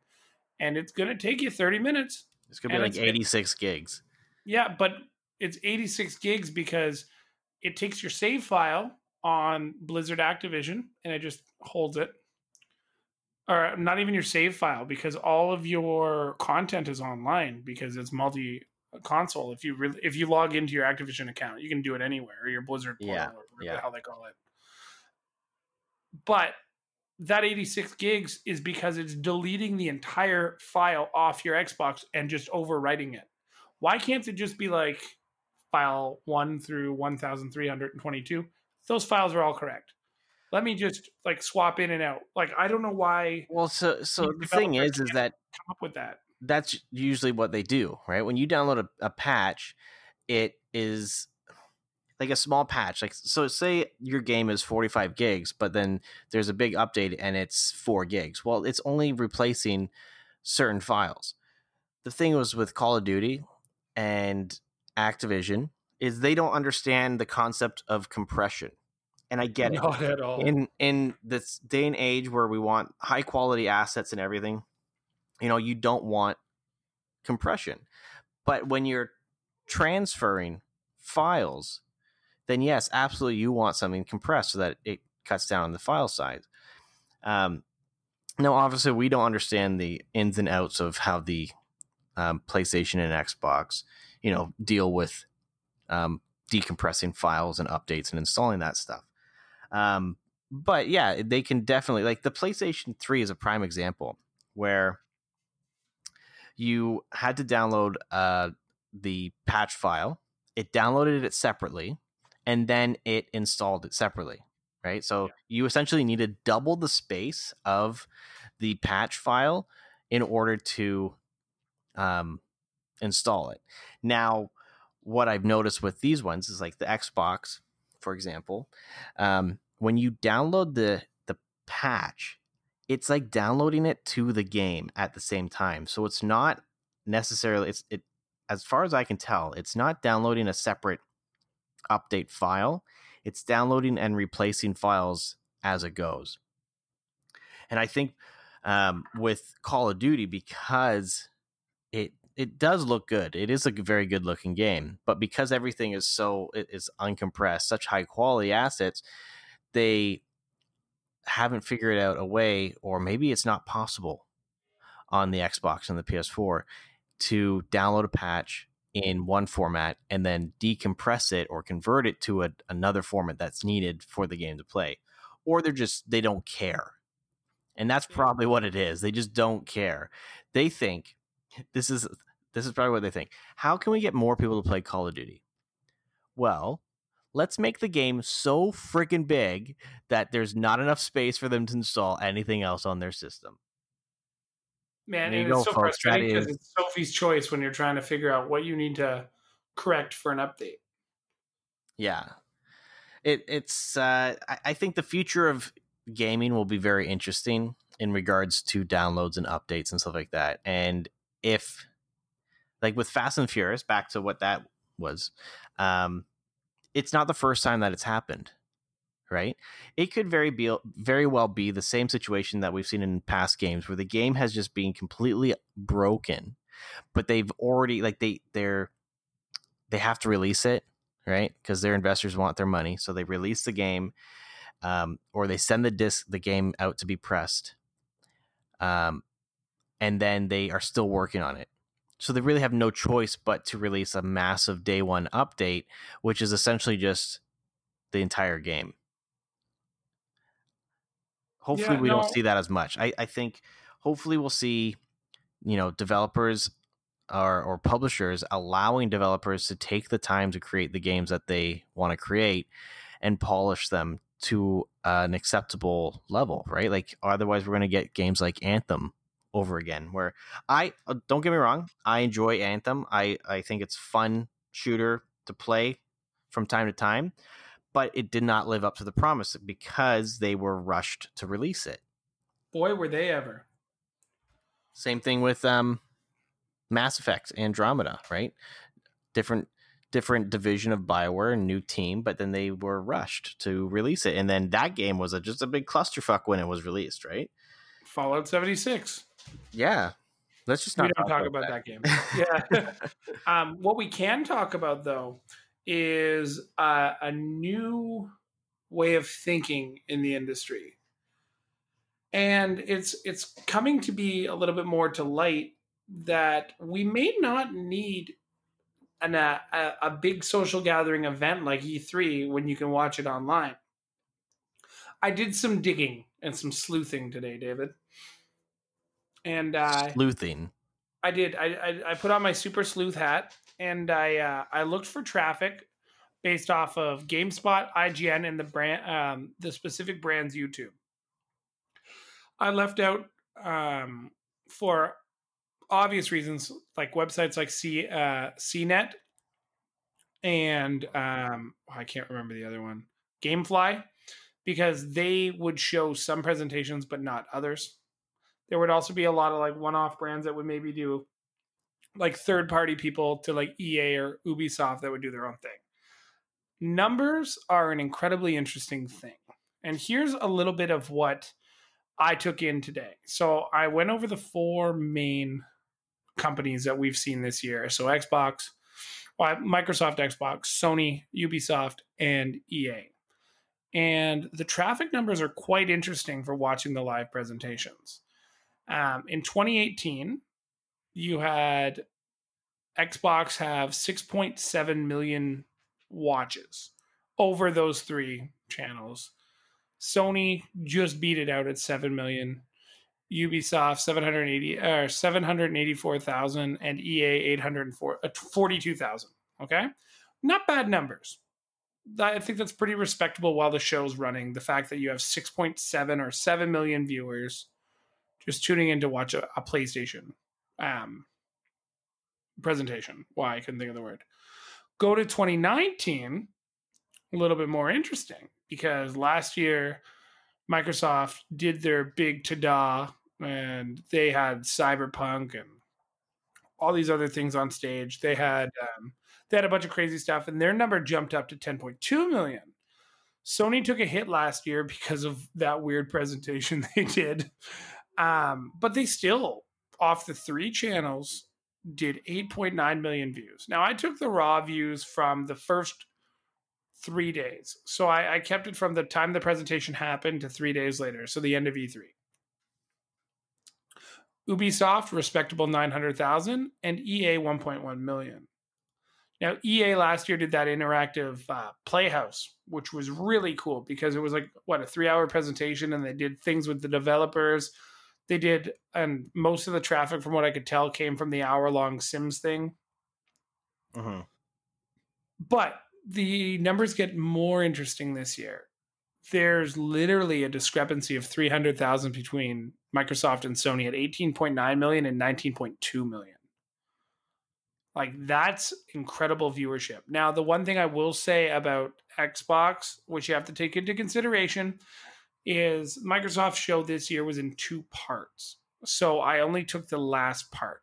and it's going to take you 30 minutes. It's gonna be and like it's- 86 gigs. Yeah, but it's 86 gigs because it takes your save file on Blizzard Activision and it just holds it. Or not even your save file because all of your content is online because it's multi uh, console. If you really, if you log into your Activision account, you can do it anywhere or your Blizzard portal Yeah, or whatever yeah. the hell they call it. But that 86 gigs is because it's deleting the entire file off your Xbox and just overwriting it. Why can't it just be like file 1 through 1322? Those files are all correct. Let me just like swap in and out. Like I don't know why Well, so so the thing is, is that come up with that. that's usually what they do, right? When you download a, a patch, it is like a small patch. Like so, say your game is 45 gigs, but then there's a big update and it's four gigs. Well, it's only replacing certain files. The thing was with Call of Duty and Activision is they don't understand the concept of compression, and I get it. Not at all. in in this day and age where we want high quality assets and everything you know you don't want compression. But when you're transferring files then yes absolutely you want something compressed so that it cuts down on the file size. Um, now obviously we don't understand the ins and outs of how the um, playstation and xbox you know deal with um, decompressing files and updates and installing that stuff um, but yeah, they can definitely like the PlayStation 3 is a prime example where you had to download uh, the patch file. It downloaded it separately, and then it installed it separately. Right, so you essentially needed double the space of the patch file in order to um, install it. Now, what I've noticed with these ones is like the Xbox, for example, um, when you download the the patch, it's like downloading it to the game at the same time. So it's not necessarily it's it as far as I can tell, it's not downloading a separate update file. It's downloading and replacing files as it goes. And I think um, with Call of Duty, because it it does look good. It is a very good looking game, but because everything is so it is uncompressed, such high quality assets, they haven't figured out a way, or maybe it's not possible on the Xbox and the PS4 to download a patch in one format and then decompress it or convert it to a, another format that's needed for the game to play. Or they're just they don't care. And that's mm. probably what it is. They just don't care. They think this is this is probably what they think. How can we get more people to play Call of Duty? Well, let's make the game so freaking big that there's not enough space for them to install anything else on their system. Man, and it's so folks. Frustrating because it's Sophie's choice when you're trying to figure out what you need to correct for an update. Yeah. It it's uh I, I think the future of gaming will be very interesting in regards to downloads and updates and stuff like that. And if like with Fast and Furious, back to what that was, um, it's not the first time that it's happened. Right? It could very be very well be the same situation that we've seen in past games where the game has just been completely broken, but they've already like they they're they have to release it right? Because their investors want their money, so they release the game, um, or they send the disc the game out to be pressed, um, and then they are still working on it. So they really have no choice but to release a massive day one update, which is essentially just the entire game. Hopefully, Yeah, we no. don't see that as much. I, I think hopefully we'll see, you know, developers or, or publishers allowing developers to take the time to create the games that they want to create and polish them to an acceptable level, right? Like otherwise we're going to get games like Anthem over again where I uh, don't get me wrong, I enjoy Anthem. I I think it's fun shooter to play from time to time, but it did not live up to the promise because they were rushed to release it. Boy, were they ever. Same thing with um, Mass Effect Andromeda, right? Different different division of Bioware, a new team, but then they were rushed to release it, and then that game was a, just a big clusterfuck when it was released, right? Fallout 76. Yeah, let's just we not don't talk about that, game. Yeah. um, what we can talk about though is uh, a new way of thinking in the industry, and it's it's coming to be a little bit more to light that we may not need an, a, a, a big social gathering event like E3 when you can watch it online. I did some digging and some sleuthing today, David. And uh, sleuthing. I did. I, I I put on my super sleuth hat and I uh, I looked for traffic based off of GameSpot, IGN, and the brand um, the specific brand's YouTube. I left out um, for obvious reasons, like websites like C uh, CNET and um, I can't remember the other one, GameFly, because they would show some presentations but not others. There would also be a lot of like one-off brands that would maybe do like third-party people to like EA or Ubisoft that would do their own thing. Numbers are an incredibly interesting thing. And here's a little bit of what I took in today. So I went over the four main companies that we've seen this year. So Xbox, Microsoft Xbox, Sony, Ubisoft, and EA. And the traffic numbers are quite interesting for watching the live presentations. Um, in 2018, you had Xbox have 6.7 million watches over those three channels. Sony just beat it out at 7 million. Ubisoft 780 or 784,000 and EA 804 uh, 42,000, okay? Not bad numbers. I think that's pretty respectable while the show's running. The fact that you have 6.7 or 7 million viewers just tuning in to watch a, a PlayStation um, presentation. Why I couldn't think of the word. Go to 2019, a little bit more interesting because last year Microsoft did their big ta-da and they had Cyberpunk and all these other things on stage. They had um, they had a bunch of crazy stuff, and their number jumped up to 10.2 million. Sony took a hit last year because of that weird presentation they did, um, but they still off the three channels did 8.9 million views. Now I took the raw views from the first three days, so I, I kept it from the time the presentation happened to three days later, so the end of E3. Ubisoft, respectable 900,000, and EA 1.1 million. Now, EA last year did that interactive uh, Playhouse, which was really cool because it was like, what, a three hour presentation, and they did things with the developers. They did, and most of the traffic, from what I could tell, came from the hour long Sims thing. Mm-hmm. But the numbers get more interesting this year. There's literally a discrepancy of 300,000 between Microsoft and Sony at 18.9 million and 19.2 million. Like that's incredible viewership. Now, the one thing I will say about Xbox, which you have to take into consideration, is Microsoft's show this year was in two parts. So I only took the last part.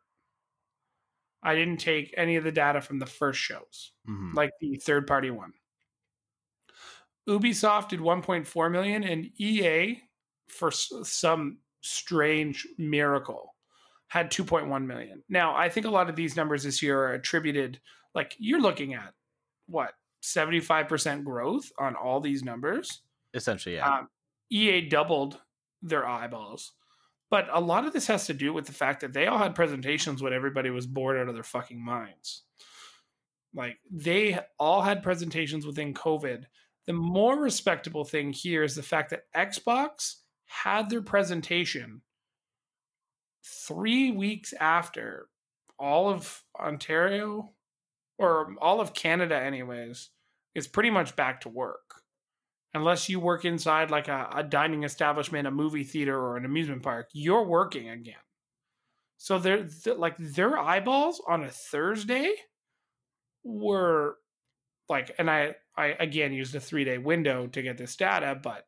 I didn't take any of the data from the first shows, Mhm. like the third party one. Ubisoft did 1.4 million and EA for some strange miracle had 2.1 million. Now, I think a lot of these numbers this year are attributed like you're looking at what 75% growth on all these numbers. Essentially, yeah. Um, EA doubled their eyeballs. But a lot of this has to do with the fact that they all had presentations when everybody was bored out of their fucking minds. Like they all had presentations within COVID. The more respectable thing here is the fact that Xbox had their presentation three weeks after all of Ontario or all of Canada, anyways, is pretty much back to work unless you work inside like a, a dining establishment, a movie theater, or an amusement park, you're working again. So they're, th- like their eyeballs on a Thursday were like, and I I again used a three day window to get this data, but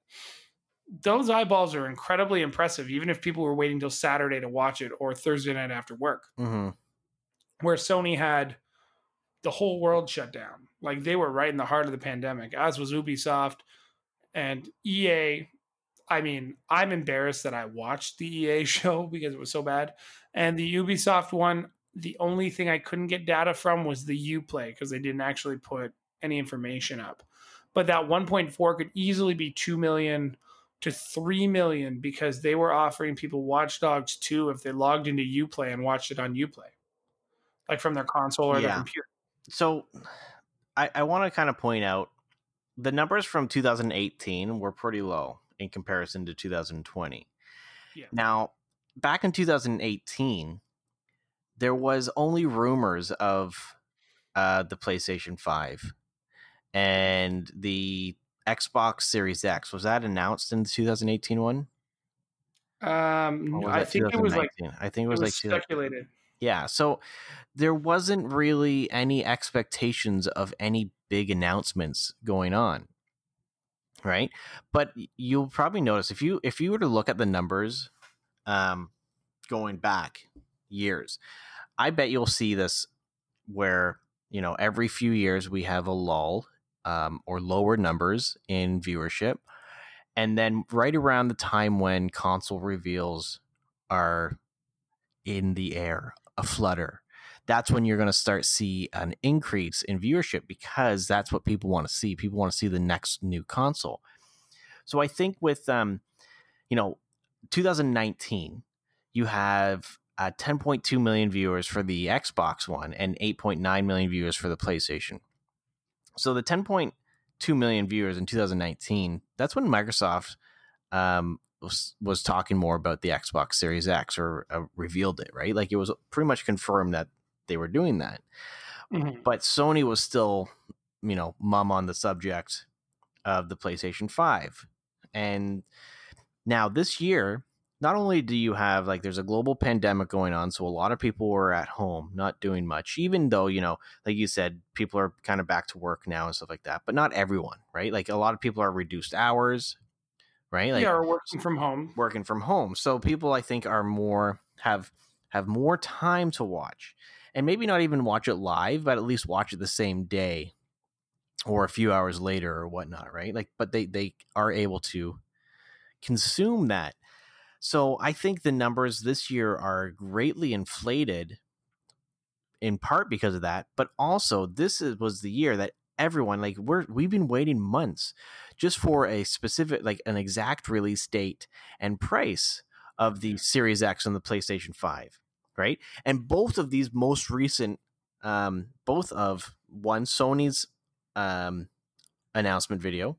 those eyeballs are incredibly impressive, even if people were waiting till Saturday to watch it or Thursday night after work hmm where Sony had the whole world shut down. Like they were right in the heart of the pandemic, as was Ubisoft and EA. I mean, I'm embarrassed that I watched the EA show because it was so bad. And the Ubisoft one, the only thing I couldn't get data from was the Uplay because they didn't actually put any information up. But that 1.4 could easily be 2 million to 3 million because they were offering people Watch Dogs 2 if they logged into Uplay and watched it on Uplay like from their console or their Yeah. computer. So, I, I want to kind of point out the numbers from 2018 were pretty low in comparison to 2020. Yeah. Now, back in 2018, there was only rumors of uh, the PlayStation 5 and the Xbox Series X. Was that announced in the 2018 one? Um, I think it was like 2019? I think it it was, was like speculated. Yeah. So there wasn't really any expectations of any big announcements going on. Right? But you'll probably notice if you if you were to look at the numbers um going back years, I bet you'll see this where, you know, every few years we have a lull um, or lower numbers in viewership. And then right around the time when console reveals are in the air, a flutter, that's when you're going to start see an increase in viewership because that's what people want to see. People want to see the next new console. So I think with um, you know, 2019, you have uh, 10.2 million viewers for the Xbox One and 8.9 million viewers for the PlayStation. So the 10.2 million viewers in 2019, that's when Microsoft um, was, was talking more about the Xbox Series X or uh, revealed it, right? Like it was pretty much confirmed that they were doing that. Mhm. But Sony was still, you know, mum on the subject of the PlayStation 5. And now this year, not only do you have like there's a global pandemic going on, so a lot of people were at home, not doing much, even though, you know, like you said, people are kind of back to work now and stuff like that, but not everyone, right? Like a lot of people are reduced hours, right? Like yeah, or working from home. working from home. So people I think are more have have more time to watch. And maybe not even watch it live, but at least watch it the same day or a few hours later or whatnot, right? Like but they they are able to consume that. So I think the numbers this year are greatly inflated in part because of that, but also this is, was the year that everyone like we're we've been waiting months just for a specific like an exact release date and price of the Series X and the PlayStation 5, right? And both of these most recent um both of one Sony's um announcement video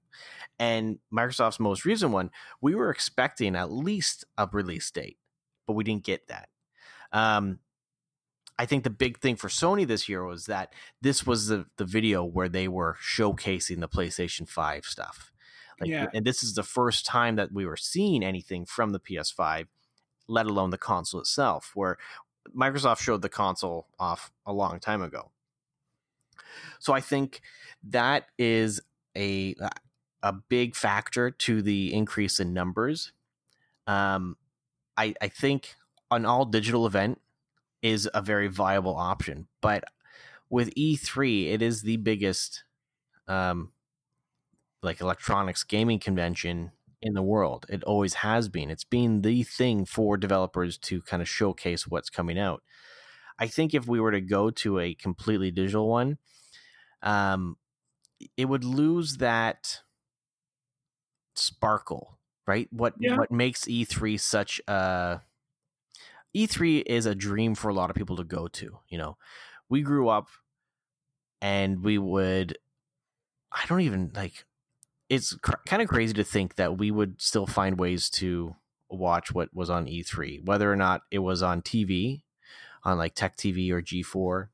and Microsoft's most recent one, we were expecting at least a release date, but we didn't get that. Um, I think the big thing for Sony this year was that this was the, the video where they were showcasing the PlayStation 5 stuff. Like, Yeah. And this is the first time that we were seeing anything from the PS5, let alone the console itself, where Microsoft showed the console off a long time ago. So I think that is a a big factor to the increase in numbers. Um, I I think an all digital event is a very viable option, but with E3, it is the biggest um, like electronics gaming convention in the world. It always has been. It's been the thing for developers to kind of showcase what's coming out. I think if we were to go to a completely digital one, um, it would lose that sparkle, right? What Yeah. what makes E3 such a E3 is a dream for a lot of people to go to. You know, we grew up and we would. I don't even like. It's cr- kind of crazy to think that we would still find ways to watch what was on E3, whether or not it was on TV, on like Tech TV or G4.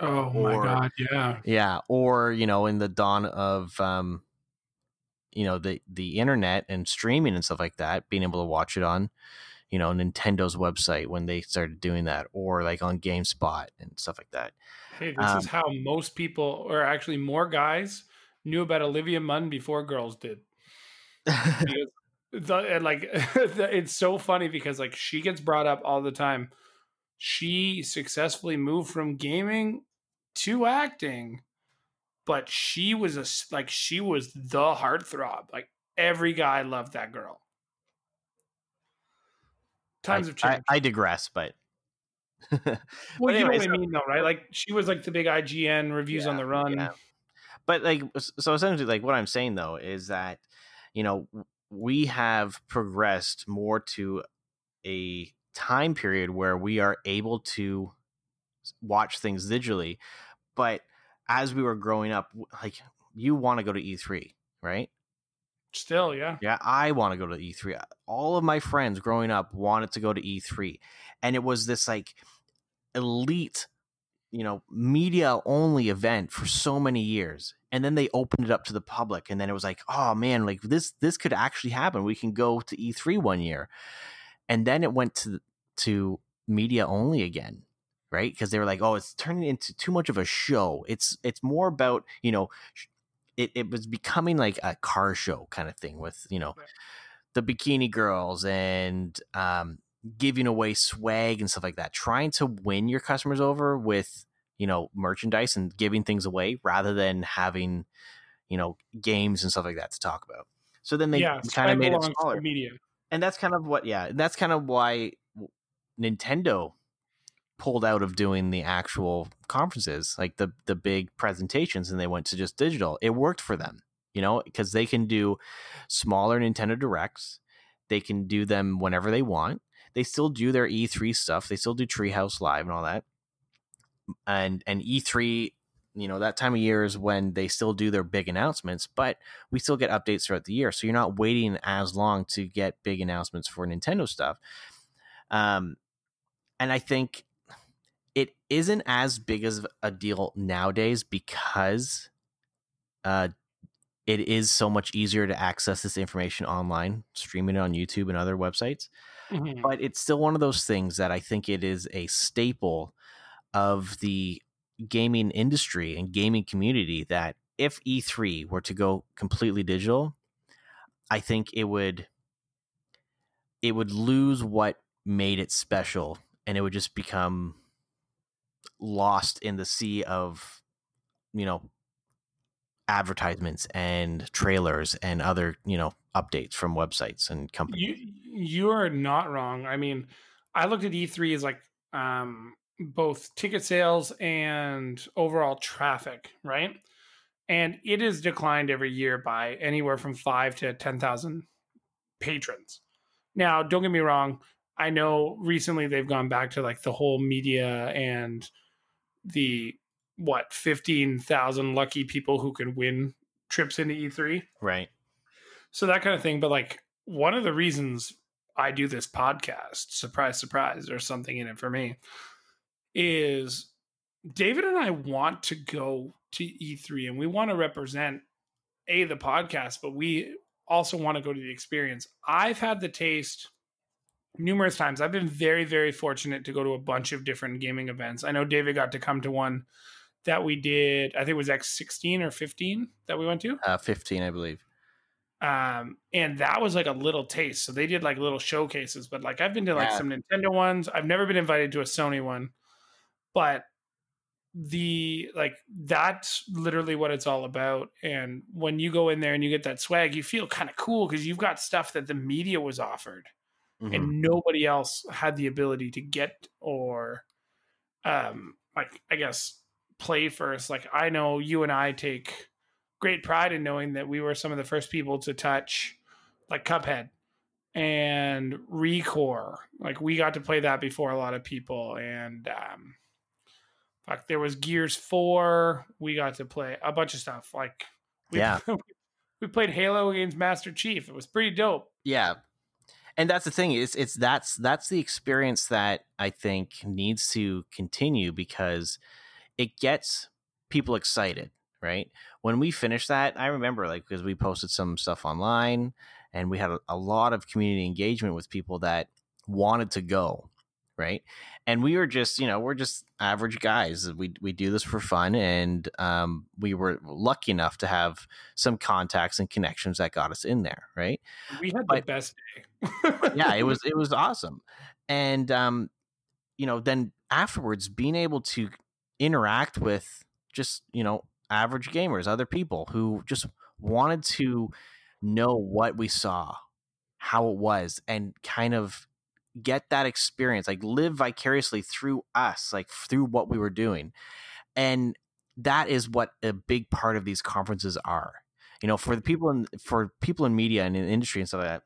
Oh my god, yeah. Yeah, or you know, in the dawn of um, you know the the internet and streaming and stuff like that, being able to watch it on, you know, Nintendo's website when they started doing that, or like on GameSpot and stuff like that. Hey, this is Um, how most people, or actually more guys, knew about Olivia Munn before girls did. The, and like it's so funny because like she gets brought up all the time. She successfully moved from gaming to acting, but she was a like she was the heartthrob. Like every guy loved that girl. Times I, have changed. I, I digress, but well, but you know what so- I mean, though, right? Like she was like the big IGN reviews on the run. yeah. but like so essentially like what i'm saying though is that you know we have progressed more to a time period where we are able to watch things digitally but as we were growing up like you want to go to e3 right Still, yeah. yeah, I want to go to E3. Uh, all of my friends growing up wanted to go to E3. And it was this like elite, you know, media only event for so many years. And then they opened it up to the public and then it was like, "Oh man, like this this could actually happen. We can go to E3 one year." And then it went to to media only again. Right? Because they were like, "Oh, it's turning into too much of a show. It's it's more about, you know, it, it was becoming like a car show kind of thing with you know Right. the bikini girls and um, giving away swag and stuff like that trying to win your customers over with you know merchandise and giving things away rather than having you know games and stuff like that to talk about so then they yeah, kind of made it belongs to the smaller media. and that's kind of what yeah that's kind of why nintendo pulled out of doing the actual conferences like the the big presentations and they went to just digital. It worked for them you know because they can do smaller nintendo directs. They can do them whenever they want. They still do their e3 stuff. They still do treehouse live and all that. And and e3 you know that time of year is when they still do their big announcements but we still get updates throughout the year. So you're not waiting as long to get big announcements for nintendo stuff. Um and i think isn't as big as a deal nowadays because uh it is so much easier to access this information online streaming it on youtube and other websites Mhm. but it's still one of those things that I think it is a staple of the gaming industry and gaming community that if E3 were to go completely digital, I think it would it would lose what made it special and it would just become lost in the sea of you know advertisements and trailers and other, you know, updates from websites and companies. You you are not wrong. I mean, I looked at E3 as like um both ticket sales and overall traffic, right? And it has declined every year by anywhere from five to ten thousand patrons. Now, don't get me wrong. I know recently they've gone back to like the whole media and the what fifteen thousand lucky people who can win trips into E E3 right. so that kind of thing but like one of the reasons i do this podcast surprise surprise there's something in it for me is david and i want to go to e3 and we want to represent a the podcast but we also want to go to the experience i've had the taste numerous times. I've been very, very fortunate to go to a bunch of different gaming events. I know David got to come to one that we did. I think it was X16 or 15 that we went to. Uh, 15, I believe. Um, and that was like a little taste. So they did like little showcases, but like I've been to like Yeah. some Nintendo ones. I've never been invited to a Sony one, but the like that's literally what it's all about. And when you go in there and you get that swag, you feel kind of cool because you've got stuff that the media was offered Mhm. and nobody else had the ability to get or um like i guess play first. Like i know you and i take great pride in knowing that we were some of the first people to touch like cuphead and recore. Like we got to play that before a lot of people and um fuck there was gears 4 we got to play a bunch of stuff. Like we, Yeah. we played halo against master chief. It was pretty dope. Yeah and that's the thing is it's that's that's the experience that i think needs to continue because it gets people excited right? When we finished that i remember like because we posted some stuff online and we had a, a lot of community engagement with people that wanted to go right? And we were just you know we're just average guys we we do this for fun and um, we were lucky enough to have some contacts and connections that got us in there right? We had the best day. Yeah it was it was awesome. And um you know then afterwards being able to interact with just you know average gamers other people who just wanted to know what we saw how it was and kind of get that experience like live vicariously through us like through what we were doing. And that is what a big part of these conferences are. You know for the people in for people in media and in industry and stuff like that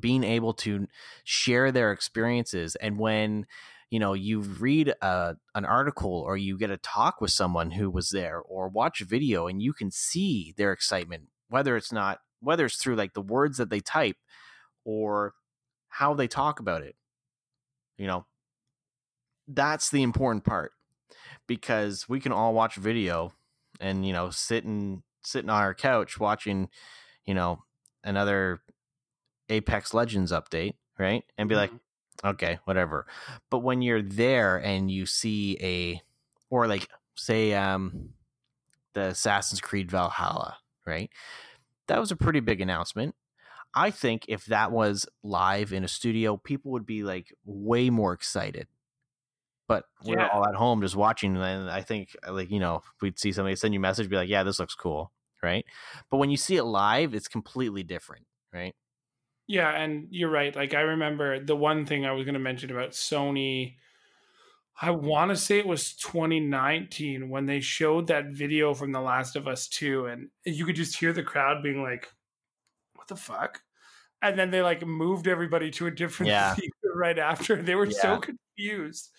being able to share their experiences. And when you know you read a, an article or you get a talk with someone who was there or watch a video and you can see their excitement whether it's not whether it's through like the words that they type or how they talk about it you know that's the important part because we can all watch video and you know sitting sitting on our couch watching you know another Apex Legends update, right? And be like, okay, whatever. But when you're there and you see a, or like, say, um, the Assassin's Creed Valhalla, right? That was a pretty big announcement. I think if that was live in a studio, people would be like way more excited. But we're Yeah. all at home just watching, and I think uh, like you know we'd see somebody send you a message, be like, "Yeah, this looks cool," right? But when you see it live, it's completely different, right? Yeah, and you're right. Like I remember the one thing I was going to mention about Sony. I want to say it was 2019 when they showed that video from The Last of Us 2, and eh, you could just hear the crowd being like, "What the fuck?" And then they like moved everybody to a different Yeah. theater right after. They were so confused,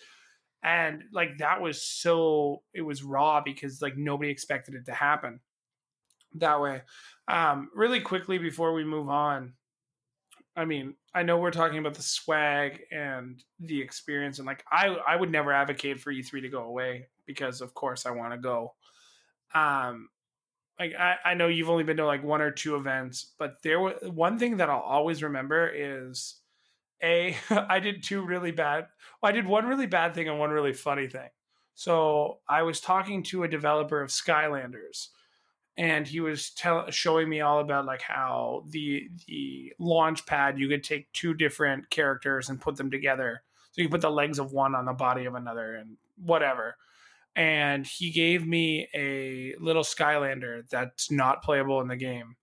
and like that was so it was raw because like nobody expected it to happen that way. Um, really quickly before we move on, I mean, I know we're talking about the swag and the experience, and like I, I would never advocate for E3 to go away because, of course, I want to go. Um, like I, I know you've only been to like one or two events, but there was one thing that I'll always remember is a I did two really bad. Well, I did one really bad thing and one really funny thing. So I was talking to a developer of Skylanders, and he was tell, showing me all about like how the the launch pad you could take two different characters and put them together so you put the legs of one on the body of another and whatever and he gave me a little skylander that's not playable in the game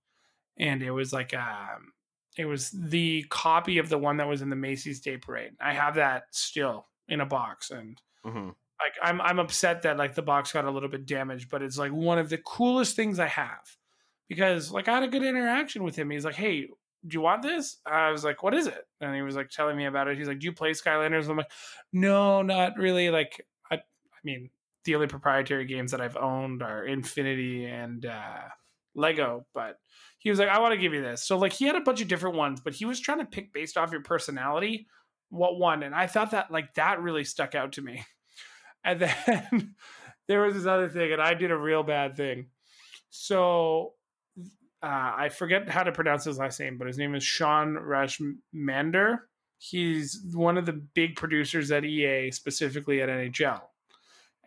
and it was like um it was the copy of the one that was in the macy's day parade i have that still in a box and Mm-hmm. like I'm I'm upset that like the box got a little bit damaged, but it's like one of the coolest things I have because like I had a good interaction with him. He's like, "Hey, do you want this?" I was like, "What is it?" And he was like telling me about it. He's like, "Do you play Skylanders?" I'm like, "No, not really." Like I I mean, the only proprietary games that I've owned are Infinity and uh Lego, but he was like, "I want to give you this." So like he had a bunch of different ones, but he was trying to pick based off your personality what one, and I thought that like that really stuck out to me. And then there was this other thing, and I did a real bad thing. So uh, I forget how to pronounce his last name, but his name is Sean Rashmander. He's one of the big producers at EA, specifically at NHL.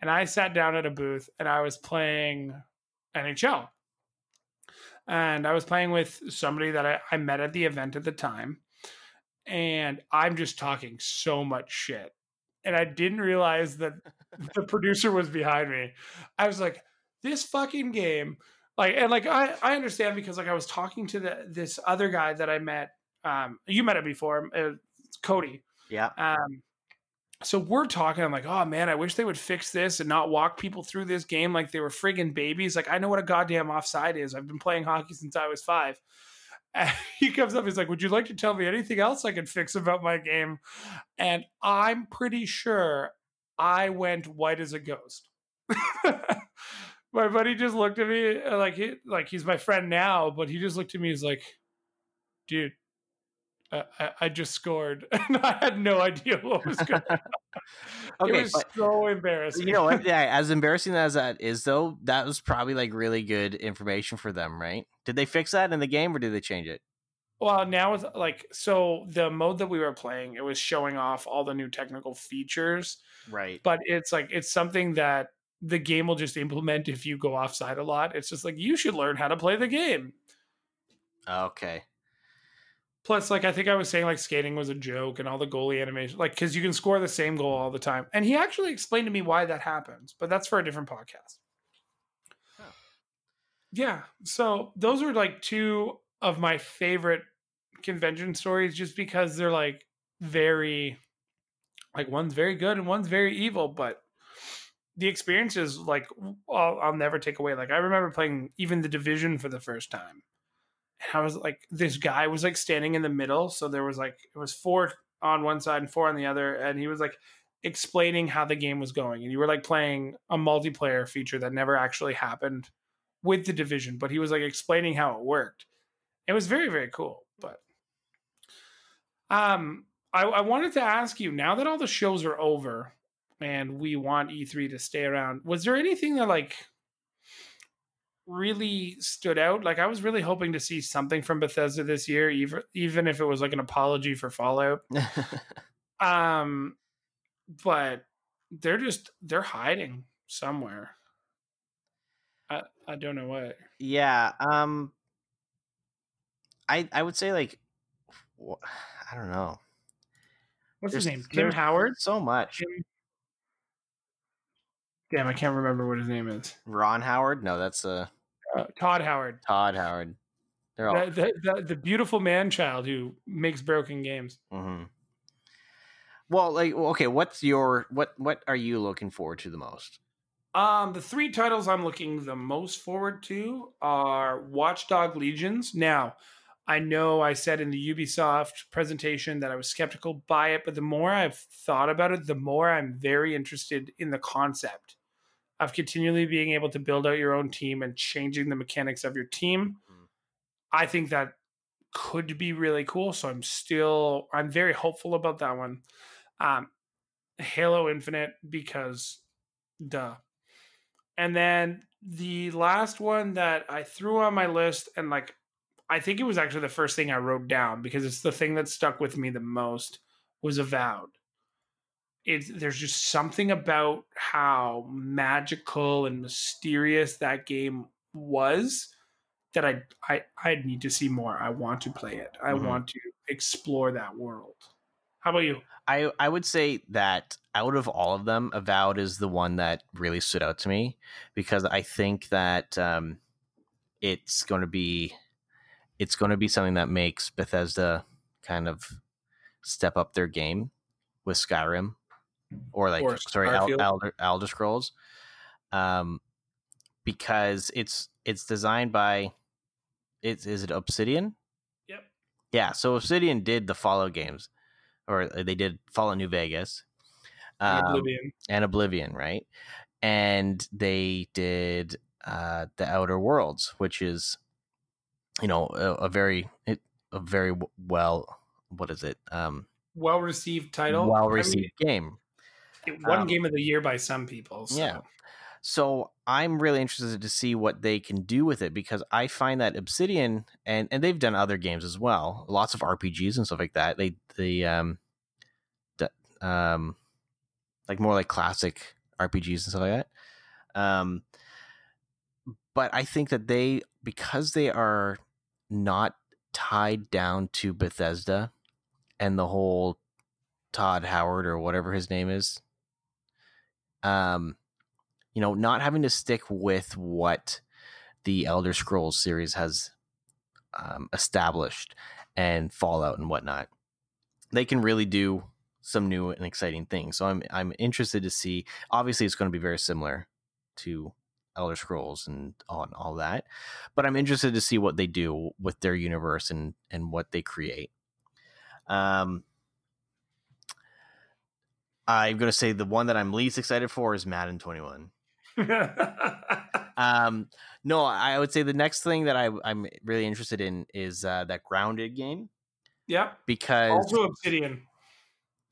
And I sat down at a booth and I was playing NHL. And I was playing with somebody that I, I met at the event at the time. And I'm just talking so much shit. And I didn't realize that the producer was behind me. I was like, this fucking game. Like, and like, I, I understand because like I was talking to the, this other guy that I met. Um, you met him before, uh, Cody. Yeah. Um, so we're talking. I'm like, oh man, I wish they would fix this and not walk people through this game like they were friggin' babies. Like I know what a goddamn offside is. I've been playing hockey since I was five. And he comes up, he's like, Would you like to tell me anything else I can fix about my game? And I'm pretty sure I went white as a ghost. my buddy just looked at me uh, like he like he's my friend now, but he just looked at me. He's like, "Dude, I, I, just scored, and I had no idea what was going on. Okay, it was but- so embarrassing. You know what? Yeah, as embarrassing as that is, though, that was probably like really good information for them, right? Did they fix that in the game or did they change it? Well, now it's like so the mode that we were playing, it was showing off all the new technical features, Right. but it's like it's something that the game will just implement if you go offside a lot. It's just like you should learn how to play the game. Okay. Plus, like I think I was saying, like skating was a joke and all the goalie animation, like because you can score the same goal all the time. And he actually explained to me why that happens, but that's for a different podcast. Huh. Yeah, so those are like two of my favorite convention stories, just because they're like very, like one's very good and one's very evil, but the experience is like I'll, I'll never take away. Like I remember playing even the division for the first time and I was like, this guy was like standing in the middle. So there was like, it was four on one side and four on the other. And he was like explaining how the game was going. And you were like playing a multiplayer feature that never actually happened with the division, but he was like explaining how it worked. It was very, very cool. But um, I, I wanted to ask you now that all the shows are over and we want E3 to stay around, was there anything that like really stood out. Like I was really hoping to see something from Bethesda this year, even even if it was like an apology for Fallout. Um, but they're just they're hiding somewhere. I I don't know what. yeah. Um. I I would say like, I don't know. What's his name? Tim Howard. So much. Tim- Damn, I can't remember what his name is. Ron Howard? No, that's uh Uh, Todd Howard, Todd Howard. They're all. the, the, the the beautiful man child who makes broken games. Mhm. Well, like, okay, what's your what? What are you looking forward to the most? Um, the three titles I'm looking the most forward to are Watchdog Legions. Now, I know I said in the Ubisoft presentation that I was skeptical by it, but the more I've thought about it, the more I'm very interested in the concept of continually being able to build out your own team and changing the mechanics of your team. Mhm. I think that could be really cool. So I'm still I'm very hopeful about that one. Um, Halo Infinite because duh. And then the last one that I threw on my list, and like, I think it was actually the first thing I wrote down because it's the thing that stuck with me the most was Avowed. It's there's just something about how magical and mysterious that game was that I I I need to see more. I want to play it. I Mhm. want to explore that world. How about you? I I would say that out of all of them, Avowed is the one that really stood out to me because I think that um, it's going to be it's going to be something that makes Bethesda kind of step up their game with Skyrim or like Or sorry El- Starfield. Elder Elder Scrolls, um, because it's it's designed by it's is it Obsidian? Yep. Yeah, so Obsidian did the Fallout games, or they did Fallout New Vegas, um, Oblivion. and Oblivion, right? And they did uh, the Outer Worlds, which is, you know, a, a very it, a very well, what is it? Um, Well received title. well I mean, received game. Won Um, game of the year by some people. So. Yeah. So I'm really interested to see what they can do with it because I find that Obsidian and and they've done other games as well, lots of RPGs and stuff like that. They the um um, like more like classic RPGs and stuff like that. Um, but I think that they because they are not tied down to Bethesda and the whole Todd Howard or whatever his name is. Um, you know, not having to stick with what the Elder Scrolls series has um, established and Fallout and whatnot, they can really do some new and exciting things. So I'm I'm interested to see. Obviously, it's going to be very similar to Elder Scrolls and all, all that, but I'm interested to see what they do with their universe and and what they create. Um, I'm going to say the one that I'm least excited for is Madden 21. Um, no, I would say the next thing that I, I'm really interested in is uh, that grounded game yep. because Also Obsidian.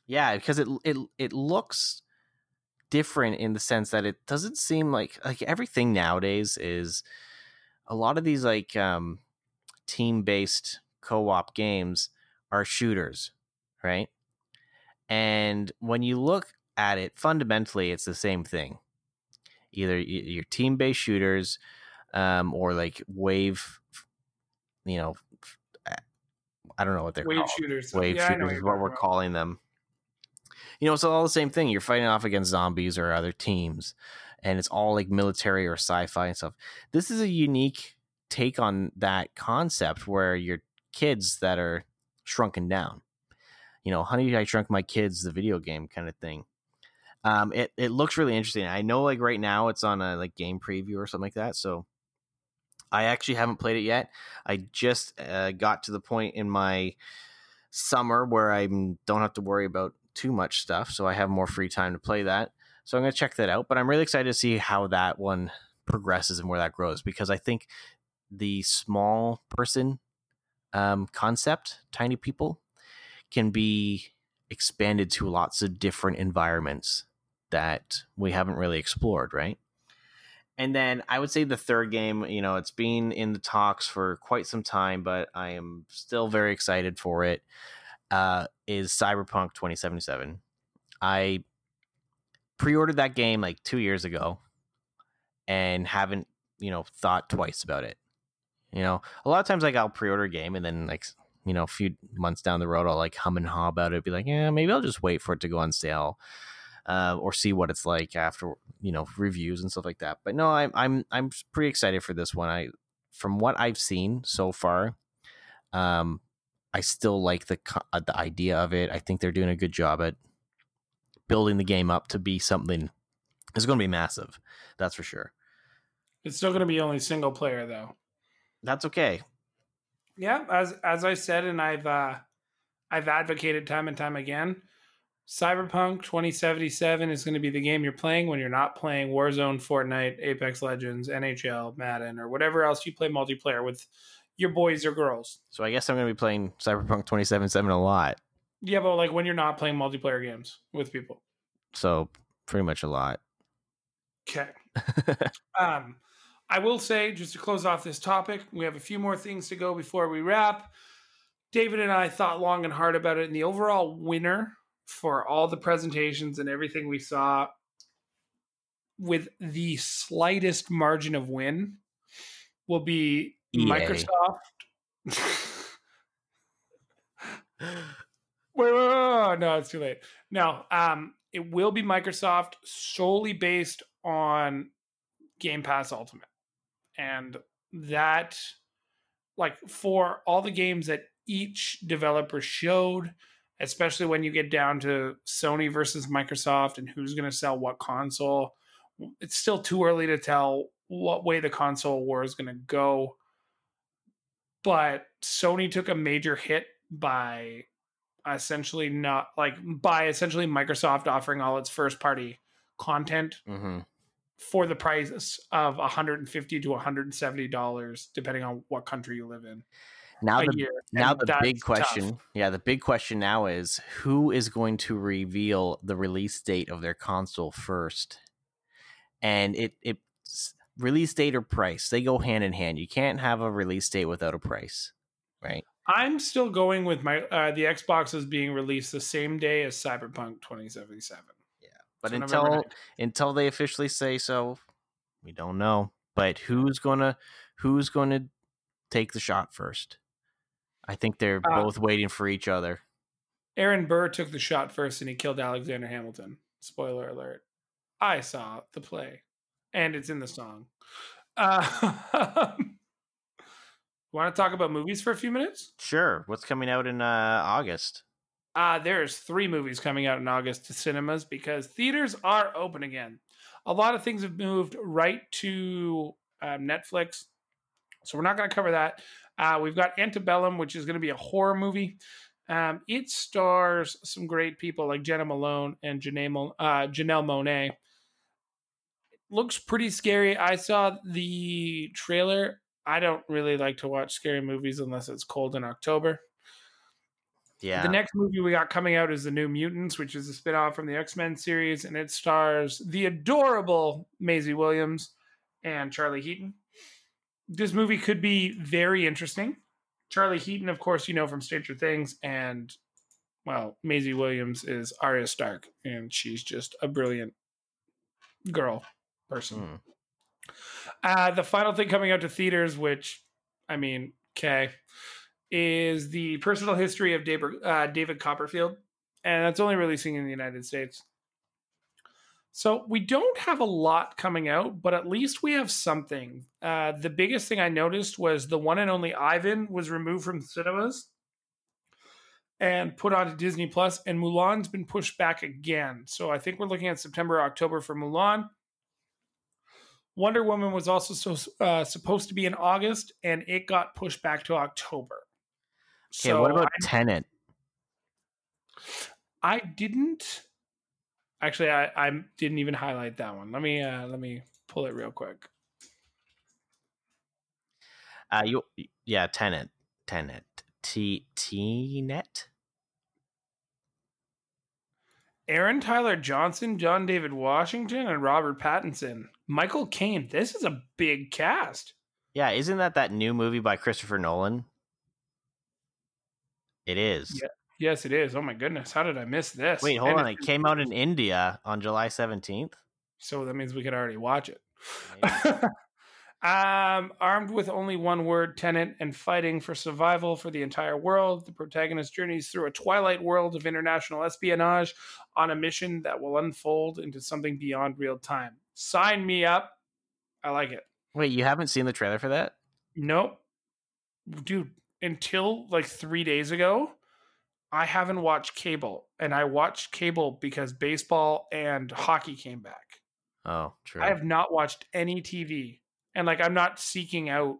yeah, because it it it looks different in the sense that it doesn't seem like like everything nowadays is a lot of these like um team based co-op games are shooters, right? And when you look at it fundamentally it's the same thing. Either your team based shooters um or like wave you know I don't know what they're Wave called shooters. wave Yeah, shooters what is what we're about. calling them. You know, it's all the same thing. You're fighting off against zombies or other teams, and it's all like military or sci-fi and stuff. This is a unique take on that concept where you're kids that are shrunken down. You know, Honey, I Shrunk My Kids, the video game kind of thing. Um, it it looks really interesting. I know, like right now, it's on a like game preview or something like that. So, I actually haven't played it yet. I just uh, got to the point in my summer where I don't have to worry about too much stuff, so I have more free time to play that. So I'm going to check that out. But I'm really excited to see how that one progresses and where that grows because I think the small person um, concept, tiny people, can be expanded to lots of different environments that we haven't really explored, right? And then I would say the third game, you know, it's been in the talks for quite some time, but I am still very excited for it. Uh, is Cyberpunk 2077. I pre-ordered that game like two years ago, and haven't you know thought twice about it. You know, a lot of times like I'll pre-order a game and then like you know a few months down the road I'll like hum and haw about it, be like, yeah, maybe I'll just wait for it to go on sale uh, or see what it's like after you know reviews and stuff like that. But no, I'm I'm I'm pretty excited for this one. I from what I've seen so far, um, I still like the uh, the idea of it. I think they're doing a good job at building the game up to be something. It's going to be massive, that's for sure. It's still going to be only single player though. That's okay. Yeah, as as I said, and I've uh, I've advocated time and time again. Cyberpunk 2077 is going to be the game you're playing when you're not playing Warzone, Fortnite, Apex Legends, NHL, Madden, or whatever else you play multiplayer with your boys or girls. So I guess I'm going to be playing Cyberpunk 2077 a lot. Yeah, but like when you're not playing multiplayer games with people. So pretty much a lot. Okay. Um, I will say, just to close off this topic, we have a few more things to go before we wrap. David and I thought long and hard about it, and the overall winner for all the presentations and everything we saw with the slightest margin of win will be EA. Microsoft. wait, wait, wait, wait, no, it's too late. No, um, it will be Microsoft solely based on Game Pass Ultimate. And that, like, for all the games that each developer showed, especially when you get down to Sony versus Microsoft and who's going to sell what console, it's still too early to tell what way the console war is going to go. But Sony took a major hit by essentially not like by essentially Microsoft offering all its first party content hmm for the price of 150 to 170 dollars depending on what country you live in Now the year now And the big question tough. yeah the big question now is who is going to reveal the release date of their console first and it it release date or price they go hand in hand you can't have a release date without a price right I'm still going with my uh, the Xbox is being released the same day as Cyberpunk 2077. But So until 9th. until they officially say so, we don't know. But who's gonna who's gonna take the shot first? I think they're Uh, both waiting for each other. Aaron Burr took the shot first and he killed Alexander Hamilton. Spoiler alert. I saw the play, and it's in the song. Uh, Want to talk about movies for a few minutes? Sure. What's coming out in uh, August? Uh, there's three movies coming out in August to cinemas because theaters are open again. A lot of things have moved right to um, Netflix. So we're not going to cover that. Uh, we've got Antebellum, which is going to be a horror movie. Um, it stars some great people like Jena Malone and Janelle, uh, Janelle Monáe. Looks pretty scary. I saw the trailer. I don't really like to watch scary movies unless it's cold in October. Yeah. The next movie we got coming out is The New Mutants, which is a spin-off from the X-Men series, and it stars the adorable Maisie Williams and Charlie Heaton. This movie could be very interesting. Charlie Heaton, of course, you know from Stranger Things, and well, Maisie Williams is Arya Stark, and she's just a brilliant girl person. Hmm. Uh, the final thing coming out to theaters, which I mean, okay, is the personal history of David, uh, David Copperfield, and that's only releasing in the United States. So we don't have a lot coming out, but at least we have something. Uh, the biggest thing I noticed was the one and only Ivan was removed from cinemas and put onto Disney Plus, and Mulan's been pushed back again. So I think we're looking at September, October for Mulan. Wonder Woman was also so, uh, supposed to be in August, and it got pushed back to October. Okay, what about Tenet? I, I didn't actually. I, I didn't even highlight that one. Let me uh, let me pull it real quick. Uh, you yeah, Tenet, Tenet, T T net. Aaron Taylor-Johnson, John David Washington, and Robert Pattinson. Michael Caine. This is a big cast. Yeah, isn't that that new movie by Christopher Nolan? It is. Yeah. Yes, it is. Oh my goodness, how did I miss this? Wait, hold And on. It came out in India on July seventeenth. So that means we could already watch it. um, armed with only one word, tenet, and fighting for survival for the entire world, the protagonist journeys through a twilight world of international espionage on a mission that will unfold into something beyond real time. Sign me up. I like it. Wait, you haven't seen the trailer for that? Nope. Dude, until like three days ago, I haven't watched cable. And I watched cable because baseball and hockey came back. Oh, true. I have not watched any TV. And like I'm not seeking out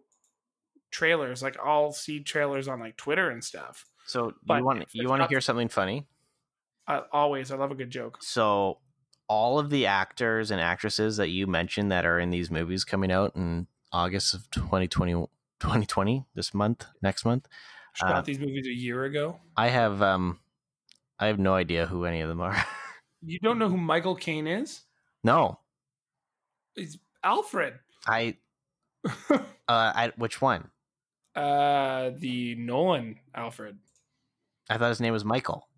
trailers. Like I'll see trailers on like Twitter and stuff. so but you want you want to hear something funny? I, always, I love a good joke. So all of the actors and actresses that you mentioned that are in these movies coming out in August of 2020, 2020 this month, next month, Shot Uh, these movies a year ago. I have um I have no idea who any of them are. You don't know who Michael Caine is? no. He's Alfred. I uh I which one? uh, the Nolan Alfred. I thought his name was Michael.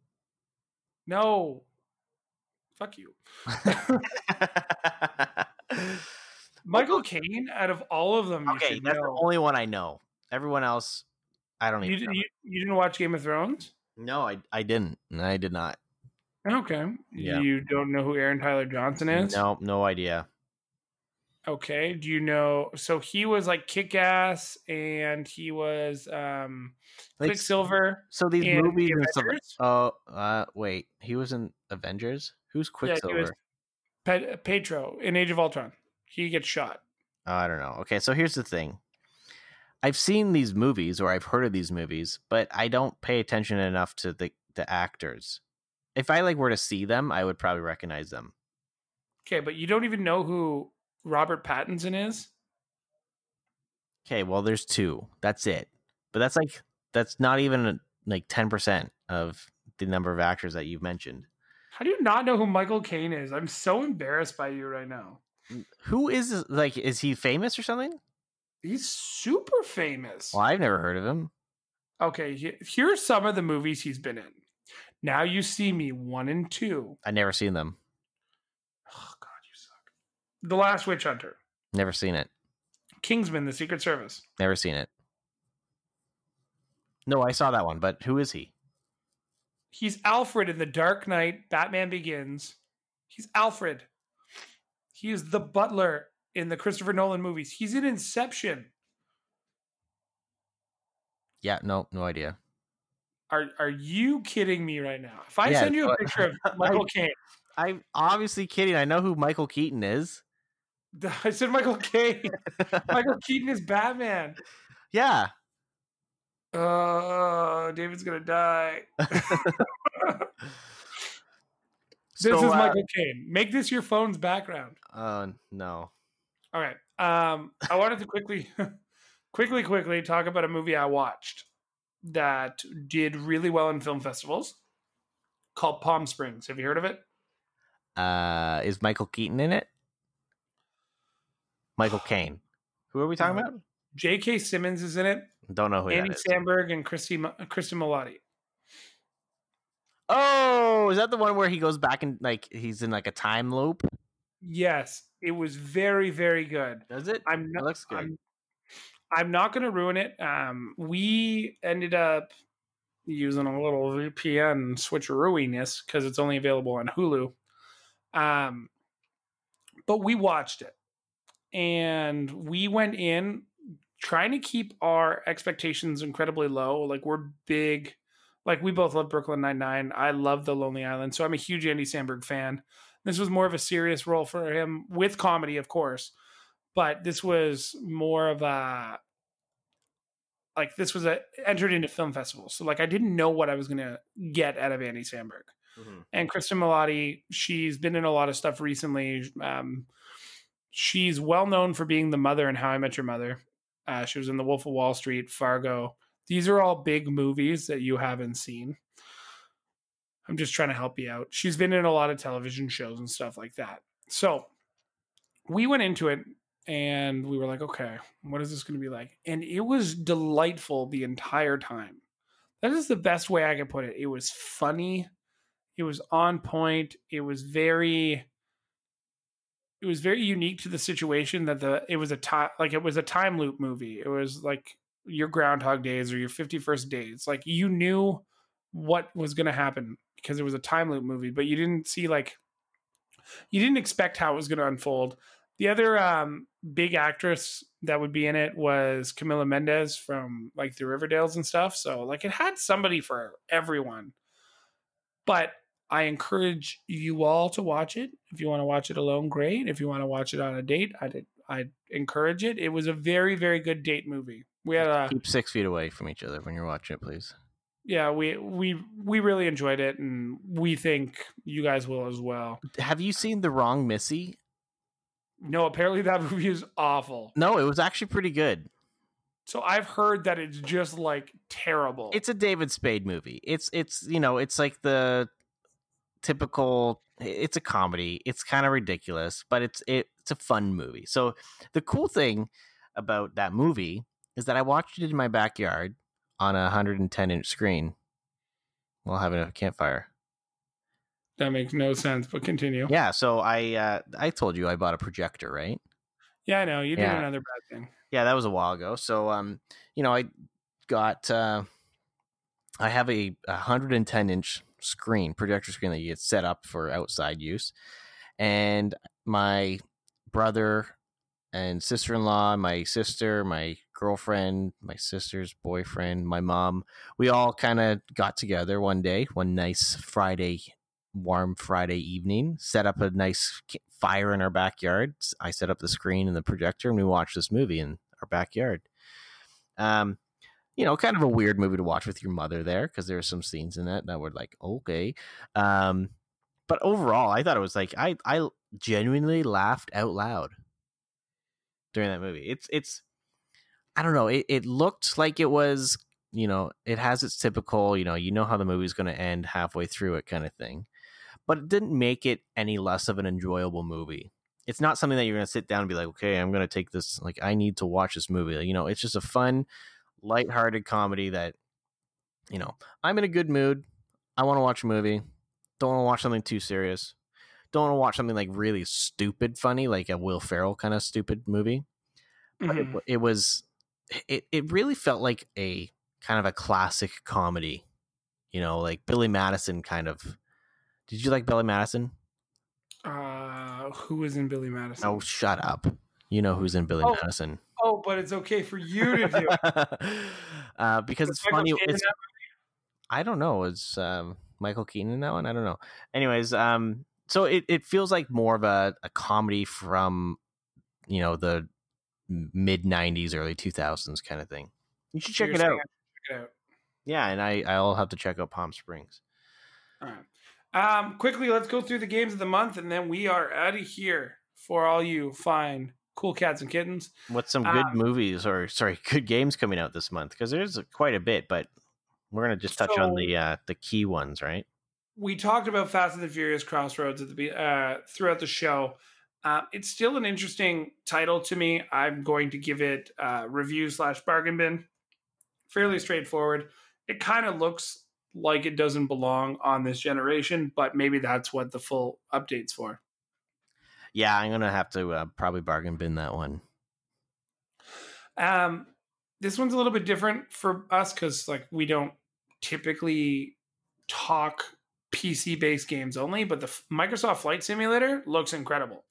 No. Fuck you. Michael Caine, out of all of them, okay, that's know. the only one I know. Everyone else I don't you, even know. you, you didn't watch Game of Thrones? No, I I didn't. I did not. Okay. Yeah. You don't know who Aaron Taylor-Johnson is? No, no idea. Okay. Do you know? So he was like Kick Ass and he was um, Like, Quicksilver. so these movies The and stuff. Oh, uh, wait. He was in Avengers. Who's Yeah, he Quicksilver? was Pe- Petro in Age of Ultron. He gets shot. Oh, I don't know. Okay, so here's the thing. I've seen these movies or I've heard of these movies, but I don't pay attention enough to the the actors. If I like were to see them, I would probably recognize them. Okay, but you don't even know who Robert Pattinson is? Okay, well there's two. That's it. But that's like that's not even like 10% of the number of actors that you've mentioned. How do you not know who Michael Caine is? I'm so embarrassed by you right now. Who is like is he famous or something? He's super famous. Well, I've never heard of him. Okay, he- here's some of the movies he's been in. Now you see me one and two. I never seen them. Oh God, you suck. The Last Witch Hunter, Never seen it. Kingsman: The Secret Service. Never seen it. No, I saw that one, but who is he? He's Alfred in The Dark Knight. Batman Begins. He's Alfred. He is the butler in the Christopher Nolan movies. He's in Inception. Yeah, no, no idea. Are are you kidding me right now? If I Yeah, send you a picture of Michael Caine, I'm obviously kidding. I know who Michael Keaton is. I said Michael Caine. Michael Keaton is Batman. yeah. Oh, David's gonna die. This So, is uh, Michael Caine. Make this your phone's background. Uh, no. All right. Um, I wanted to quickly, quickly, quickly talk about a movie I watched that did really well in film festivals called Palm Springs. Have you heard of it? Uh, is Michael Keaton in it? Michael Caine. Who are we talking about? J.K. Simmons is in it. Don't know who Andy. Samberg and Christy Cristin Milioti. Oh, is that the one where he goes back and like he's in like a time loop? Yes, it was very, very good. Does it? I'm It not. looks good. I'm, I'm not going to ruin it. Um, we ended up using a little VPN switcherooiness because it's only available on Hulu. Um, but we watched it, and we went in trying to keep our expectations incredibly low. Like we're big, like we both love Brooklyn Nine Nine. I love The Lonely Island, so I'm a huge Andy Samberg fan. This was more of a serious role for him with comedy, of course but this was more of a like this was a entered into film festivals. So like I didn't know what I was gonna get out of Andy Samberg. Mhm. And Cristin Milioti, she's been in a lot of stuff recently. Um, she's well known for being the mother in How I Met Your Mother. Uh, she was in The Wolf of Wall Street, Fargo. These are all big movies that you haven't seen. I'm just trying to help you out. She's been in a lot of television shows and stuff like that. So we went into it and we were like, okay, what is this going to be like? And it was delightful the entire time. That is the best way I could put it. It was funny. It was on point. It was very it was very unique to the situation that the it was a time like it was a time loop movie. It was like your groundhog days or your 51st days. Like you knew what was going to happen because it was a time loop movie, but you didn't see like you didn't expect how it was going to unfold. The other um, big actress that would be in it was Camila Mendes from like the Riverdales and stuff. So like it had somebody for everyone. But I encourage you all to watch it. If you want to watch it alone, great. If you want to watch it on a date, I I encourage it. It was a very very good date movie. We had a Keep six feet away from each other when you're watching it, please. yeah we we we really enjoyed it, and we think you guys will as well. Have you seen The Wrong Missy? No, apparently that movie is awful. No, it was actually pretty good. So I've heard that it's just like terrible. It's a David Spade movie. It's it's you know it's like the typical. It's a comedy. It's kind of ridiculous, but it's it, it's a fun movie. So the cool thing about that movie is that I watched it in my backyard on a 110 inch screen while having a campfire. that makes no sense, but continue. Yeah, so I uh, I told you I bought a projector, right? Yeah, I know you did Yeah. another bad thing. yeah that was a while ago so um you know i got uh i have a 110 inch screen projector screen that you get set up for outside use and my brother and sister-in-law my sister my girlfriend my sister's boyfriend my mom we all kind of got together one day one nice friday warm friday evening set up a nice fire in our backyard. I set up the screen and the projector and we watched this movie in our backyard. Um you know kind of a weird movie to watch with your mother there because there are some scenes in it that were like okay. Um but overall i thought it was like i i genuinely laughed out loud during that movie. It's it's i don't know it, it looked like it was you know it has its typical you know you know how the movie's going to end halfway through it kind of thing but it didn't make it any less of an enjoyable movie it's not something that you're going to sit down and be like okay i'm going to take this like i need to watch this movie you know it's just a fun lighthearted comedy that you know, I'm in a good mood. I want to watch a movie. Don't want to watch something too serious. Don't want to watch something like really stupid funny, like a Will Ferrell kind of stupid movie. But it, mm-hmm. it was, it, it really felt like a kind of a classic comedy, you know, like Billy Madison kind of. Did you like Billy Madison? Uh, who is in Billy Madison? Oh, shut up. You know who's in Billy Oh. Madison. Oh, but it's okay for you to do. uh, because Was it's Michael funny. It's, I don't know. It's um, Michael Keaton in that one. I don't know. Anyways, um, so it, it feels like more of a, a comedy from, you know, the mid '90s, early 2000s kind of thing. You should check it out. Check it out. Yeah, and I I'll have to check out Palm Springs. All right. Um, quickly, let's go through the games of the month, and then we are out of here for all you fine, cool cats and kittens. What's some good Um, movies or sorry, good games coming out this month? Because there's quite a bit, but we're gonna just touch on the uh, the key ones, right? We talked about Fast and the Furious Crossroads at the uh, throughout the show. Uh, it's still an interesting title to me. I'm going to give it uh, review slash bargain bin. Fairly straightforward. It kind of looks like it doesn't belong on this generation, but maybe that's what the full update's for. Yeah, I'm gonna have to uh, probably bargain bin that one. Um, this one's a little bit different for us because like we don't typically talk PC based games only, but the F- Microsoft Flight Simulator looks incredible.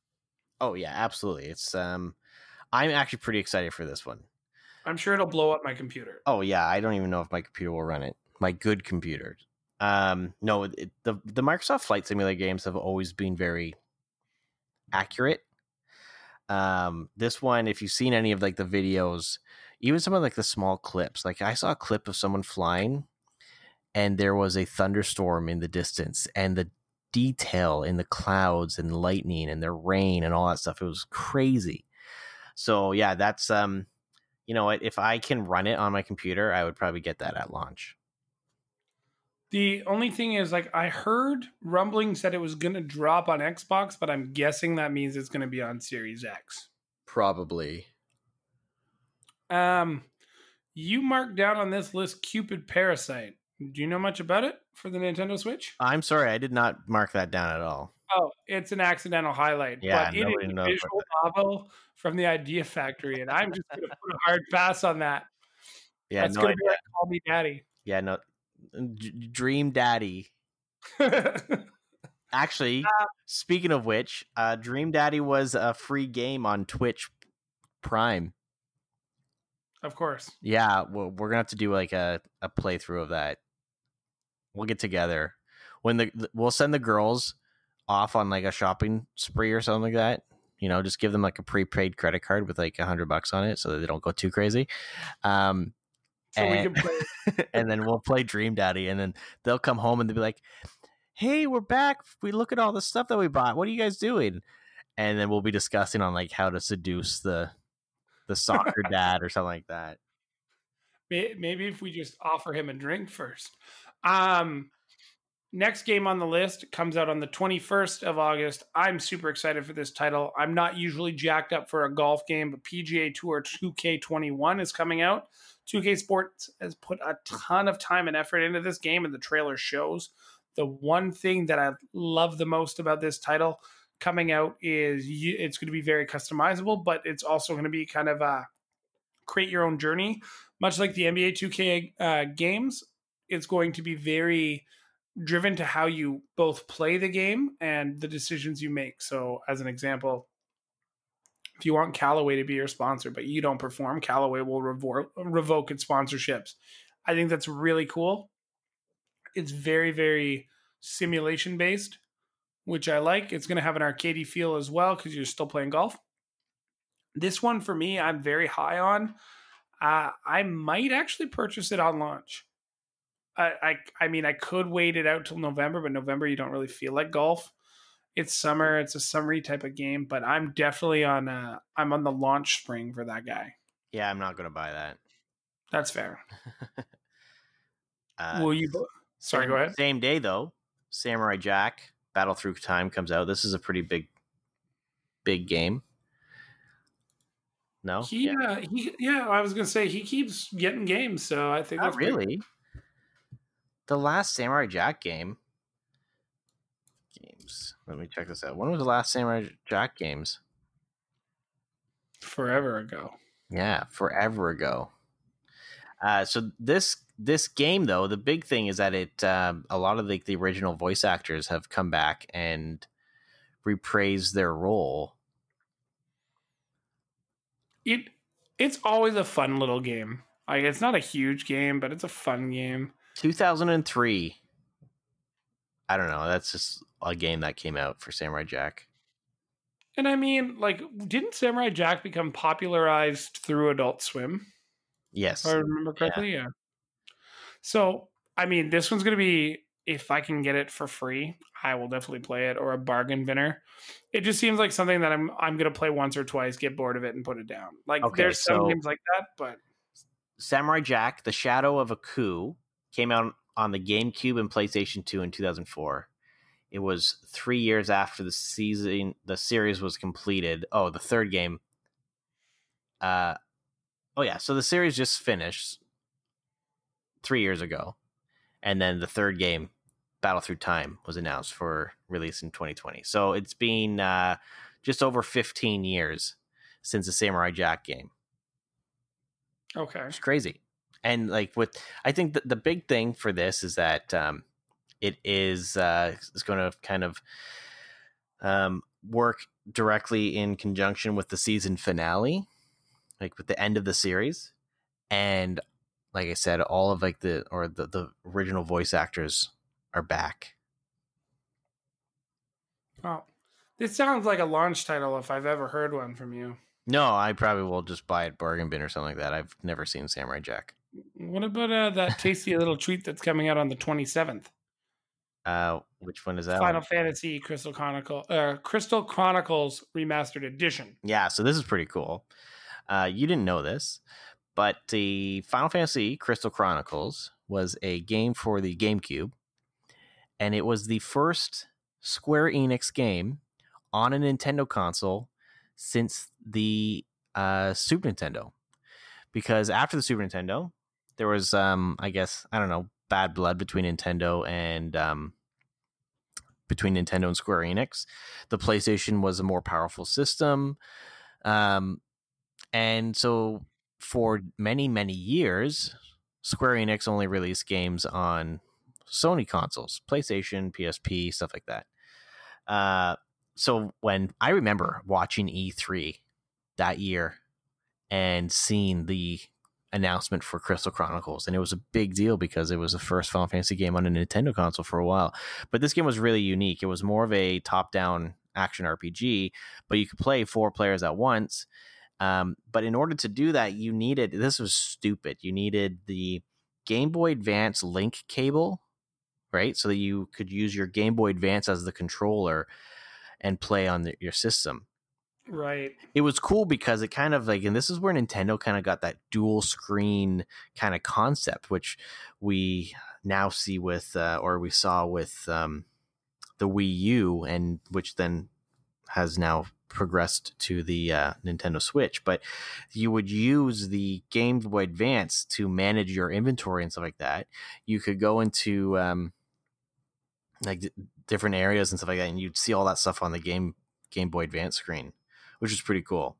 Oh yeah, absolutely. It's um, I'm actually pretty excited for this one. I'm sure it'll blow up my computer. Oh yeah, I don't even know if my computer will run it. My good computer. Um, no, it, the the Microsoft Flight Simulator games have always been very accurate. Um, this one, if you've seen any of like the videos, even some of like the small clips, like I saw a clip of someone flying, and there was a thunderstorm in the distance, and the detail in the clouds and lightning and the rain and all that stuff, it was crazy. So yeah, that's um you know? If I can run it on my computer, I would probably get that at launch. The only thing is, like, I heard rumbling said it was going to drop on Xbox, but I'm guessing that means it's going to be on Series X. Probably. Um, you marked down on this list Cupid Parasite. Do you know much about it for the Nintendo Switch? I'm sorry, I did not mark that down at all. Oh, it's an accidental highlight. Yeah, but it nobody a visual novel from the Idea Factory, and I'm just going to put a hard pass on that. Yeah, That's no going to be like Call Me Daddy. Yeah, no. D- Dream Daddy. Actually, Uh, speaking of which, uh, Dream Daddy was a free game on Twitch Prime. of course. Yeah, well, we're gonna have to do like a, a playthrough of that. We'll get together when the we'll send the girls off on like a shopping spree or something like that. You know, just give them like a prepaid credit card with like a hundred bucks on it, so that they don't go too crazy. Um, So we And- can play. and then we'll play Dream Daddy, and then they'll come home and they'll be like, "Hey, we're back. We look at all the stuff that we bought. What are you guys doing?" And then we'll be discussing on like how to seduce the the soccer dad or something like that. Maybe if we just offer him a drink first. Um, next game on the list comes out on the 21st of August. I'm super excited for this title. I'm not usually jacked up for a golf game, but PGA Tour 2K21 is coming out. 2K Sports has put a ton of time and effort into this game, and the trailer shows. The one thing that I love the most about this title coming out is you, it's going to be very customizable, but it's also going to be kind of a create your own journey much like the NBA 2K uh, games, it's going to be very driven to how you both play the game and the decisions you make. So, as an example, if you want Callaway to be your sponsor, but you don't perform, Callaway will revor- revoke its sponsorships. I think that's really cool. It's very, very simulation based, which I like. It's going to have an arcadey feel as well because you're still playing golf. This one for me, I'm very high on. Uh, I might actually purchase it on launch. I, I I mean I could wait it out till November, but November you don't really feel like golf. It's summer. It's a summery type of game, but I'm definitely on. Uh, I'm on the launch spring for that guy. Yeah, I'm not gonna buy that. That's fair. Uh, Will you? Sorry, same, go ahead. Same day though, Samurai Jack Battle Through Time comes out. This is a pretty big, big game. No, He, uh, he, yeah. I was gonna say he keeps getting games, so I think not that's pretty- really. The last Samurai Jack game. Games. Let me check this out. When was the last Samurai Jack games? Forever ago. Yeah, forever ago. Uh, so this this game though, the big thing is that it um, a lot of the, the original voice actors have come back and repraised their role. It it's always a fun little game. Like it's not a huge game, but it's a fun game. 2003. I don't know. That's just a game that came out for Samurai Jack. And I mean, like, didn't Samurai Jack become popularized through Adult Swim? Yes. If I remember correctly, yeah. So, I mean, this one's going to be if I can get it for free, I will definitely play it or a bargain binner. It just seems like something that I'm I'm going to play once or twice, get bored of it, and put it down. Like, Okay, there's some games like that, but Samurai Jack: The Shadow of Aku came out on the GameCube and PlayStation 2 in 2004. It was 3 years after the season the series was completed. Oh, the third game. Uh Oh yeah, so the series just finished 3 years ago. And then the third game, Battle Through Time, was announced for release in 2020. So it's been uh just over 15 years since the Samurai Jack game. okay. It's crazy. And like with, I think the, the big thing for this is that um, it is uh, is going to kind of um, work directly in conjunction with the season finale, like with the end of the series, and like I said, all of like the or the, the original voice actors are back. Oh, this sounds like a launch title if I've ever heard one from you. No, I probably will just buy it bargain bin or something like that. I've never seen Samurai Jack. What about uh, that tasty little treat that's coming out on the 27th? Uh, which one is that? Final one? Fantasy Crystal Chronicle, uh, Crystal Chronicles Remastered Edition. Yeah, so this is pretty cool. Uh, you didn't know this, but the Final Fantasy Crystal Chronicles was a game for the GameCube, and it was the first Square Enix game on a Nintendo console since the uh, Super Nintendo. Because after the Super Nintendo, there was, um, I guess, I don't know, bad blood between Nintendo and um, between Nintendo and Square Enix. The PlayStation was a more powerful system. Um, and so for many, many years, Square Enix only released games on Sony consoles, PlayStation, PSP, stuff like that. Uh, so when I remember watching E3 that year and seeing the announcement for Crystal Chronicles, and it was a big deal because it was the first Final Fantasy game on a Nintendo console for a while. But this game was really unique. It was more of a top-down action RPG, but you could play four players at once. Um, but in order to do that, you needed this was stupid. You needed the Game Boy Advance link cable, right? So that you could use your Game Boy Advance as the controller and play on the, your system. Right. It was cool because it kind of like, and this is where Nintendo kind of got that dual screen kind of concept, which we now see with, uh, or we saw with um, the Wii U, and which then has now progressed to the uh, Nintendo Switch. But you would use the Game Boy Advance to manage your inventory and stuff like that. You could go into um, like different areas and stuff like that, and you'd see all that stuff on the game Game Boy Advance screen, which is pretty cool.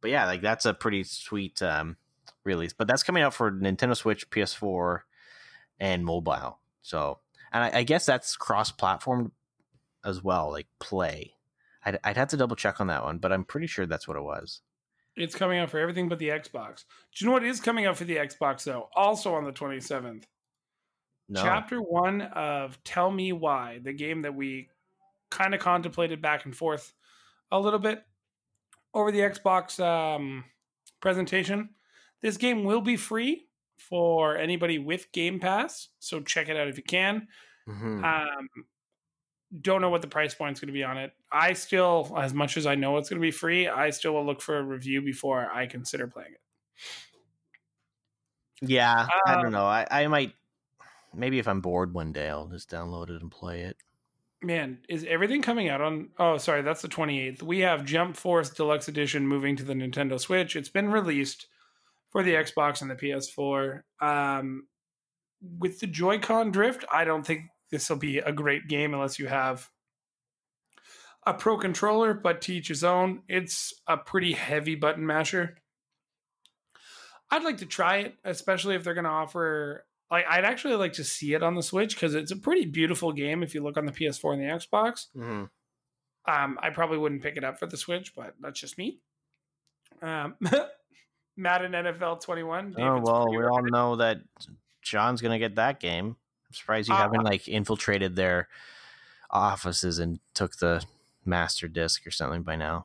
But yeah, like that's a pretty sweet um, release. But that's coming out for Nintendo Switch, PS4, and mobile. So, and I, I guess that's cross-platform as well, like Play. I'd, I'd have to double check on that one, but I'm pretty sure that's what it was. It's coming out for everything but the Xbox. Do you know what is coming out for the Xbox, though? Also on the 27th. No, Chapter one of Tell Me Why, the game that we kind of contemplated back and forth a little bit over the Xbox um, presentation. This game will be free for anybody with Game Pass, so check it out if you can. Mhm. Um, don't know what the price point is going to be on it. I still, as much as I know it's going to be free, I still will look for a review before I consider playing it. yeah, I um, don't know. I, I might maybe if I'm bored one day, I'll just download it and play it. Man, is everything coming out on? Oh, sorry, that's the 28th. We have Jump Force Deluxe Edition moving to the Nintendo Switch. It's been released for the Xbox and the PS4. Um, with the Joy-Con drift, I don't think this will be a great game unless you have a pro controller, but to each his own. It's a pretty heavy button masher. I'd like to try it, especially if they're going to offer. Like, I'd actually like to see it on the Switch because it's a pretty beautiful game. If you look on the PS4 and the Xbox, Mhm. um, I probably wouldn't pick it up for the Switch, but that's just me. Um, Madden NFL 21. Oh well, we all know that John's gonna get that game. I'm surprised you Uh, haven't like infiltrated their offices and took the master disc or something by now.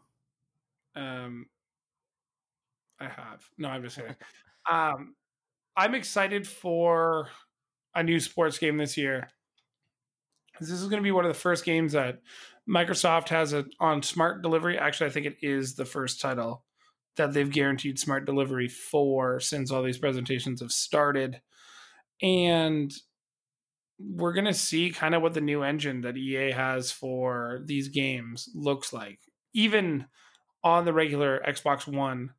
Um, I have. No, I'm just kidding. um, I'm excited for a new sports game this year. This is going to be one of the first games that Microsoft has it on smart delivery. Actually, I think it is the first title that they've guaranteed smart delivery for since all these presentations have started. And we're going to see kind of what the new engine that EA has for these games looks like. Even on the regular Xbox One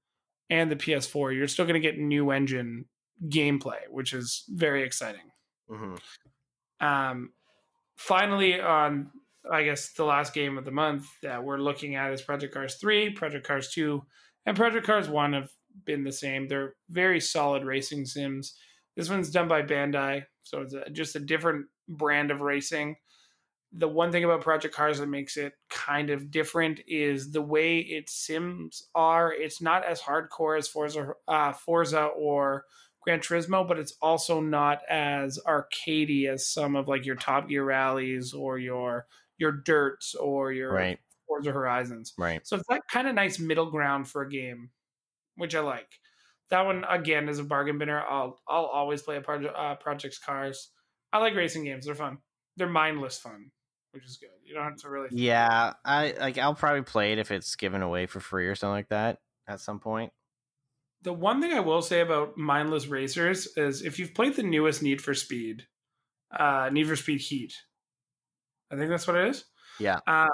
and the PS4, you're still going to get new engine gameplay, which is very exciting. Mm-hmm. Um, finally, on I guess the last game of the month that we're looking at is Project Cars 3, Project Cars 2, and Project Cars 1 have been the same. They're very solid racing sims. This one's done by Bandai, so it's a, just a different brand of racing. The one thing about Project Cars that makes it kind of different is the way its sims are. It's not as hardcore as Forza, uh, Forza or Gran Turismo, but it's also not as arcadey as some of like your Top Gear rallies or your your Dirts or your Right, Forza Horizons. right. So it's that kind of nice middle ground for a game, which I like. That one again is a bargain binner. I'll I'll always play a project uh, Project's Cars. I like racing games. They're fun. They're mindless fun, which is good. You don't have to really. Yeah, I like. I'll probably play it if it's given away for free or something like that at some point. The one thing I will say about mindless racers is if you've played the newest Need for Speed, uh, Need for Speed Heat, I think that's what it is. Yeah. Um,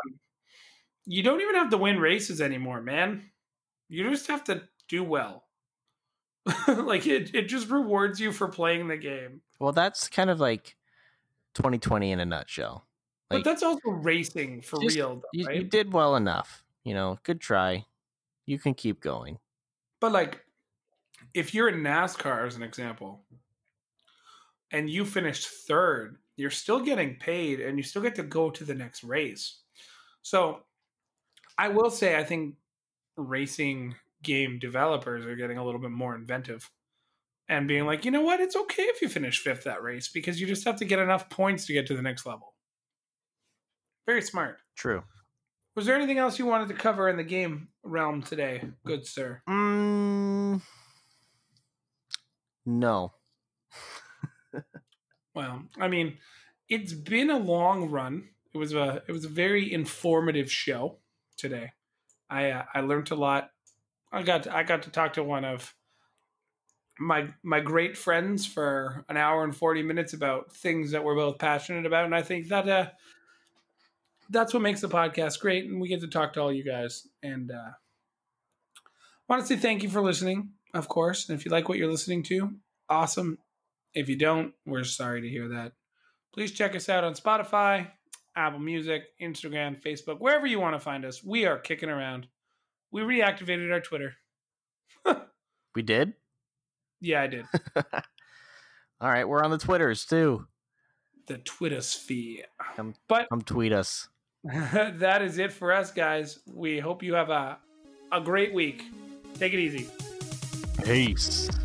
you don't even have to win races anymore, man. You just have to do well. like it, it just rewards you for playing the game. Well, that's kind of like 2020 in a nutshell. But that's also racing for just- real, though, you, right? you did well enough. You know, good try. You can keep going. But like, if you're in NASCAR as an example, and you finished third, you're still getting paid, and you still get to go to the next race. So, I will say, I think racing game developers are getting a little bit more inventive, and being like, you know what, it's okay if you finish fifth that race because you just have to get enough points to get to the next level. Very smart. True. Was there anything else you wanted to cover in the game realm today, good sir? Mm, no. Well, I mean, it's been a long run. It was a it was a very informative show today. I uh, I learned a lot. I got to, I got to talk to one of my my great friends for an hour and 40 minutes about things that we're both passionate about and I think that uh that's what makes the podcast great and we get to talk to all you guys and uh I want to say thank you for listening, of course. And if you like what you're listening to, awesome. If you don't, we're sorry to hear that. Please check us out on Spotify, Apple Music, Instagram, Facebook, wherever you want to find us. We are kicking around. We reactivated our Twitter. We did? Yeah, I did. All right, we're on the Twitters too. the Twitter sphere. Come- But Come tweet us. that is it for us, guys. We hope you have a, a great week. Take it easy. Peace.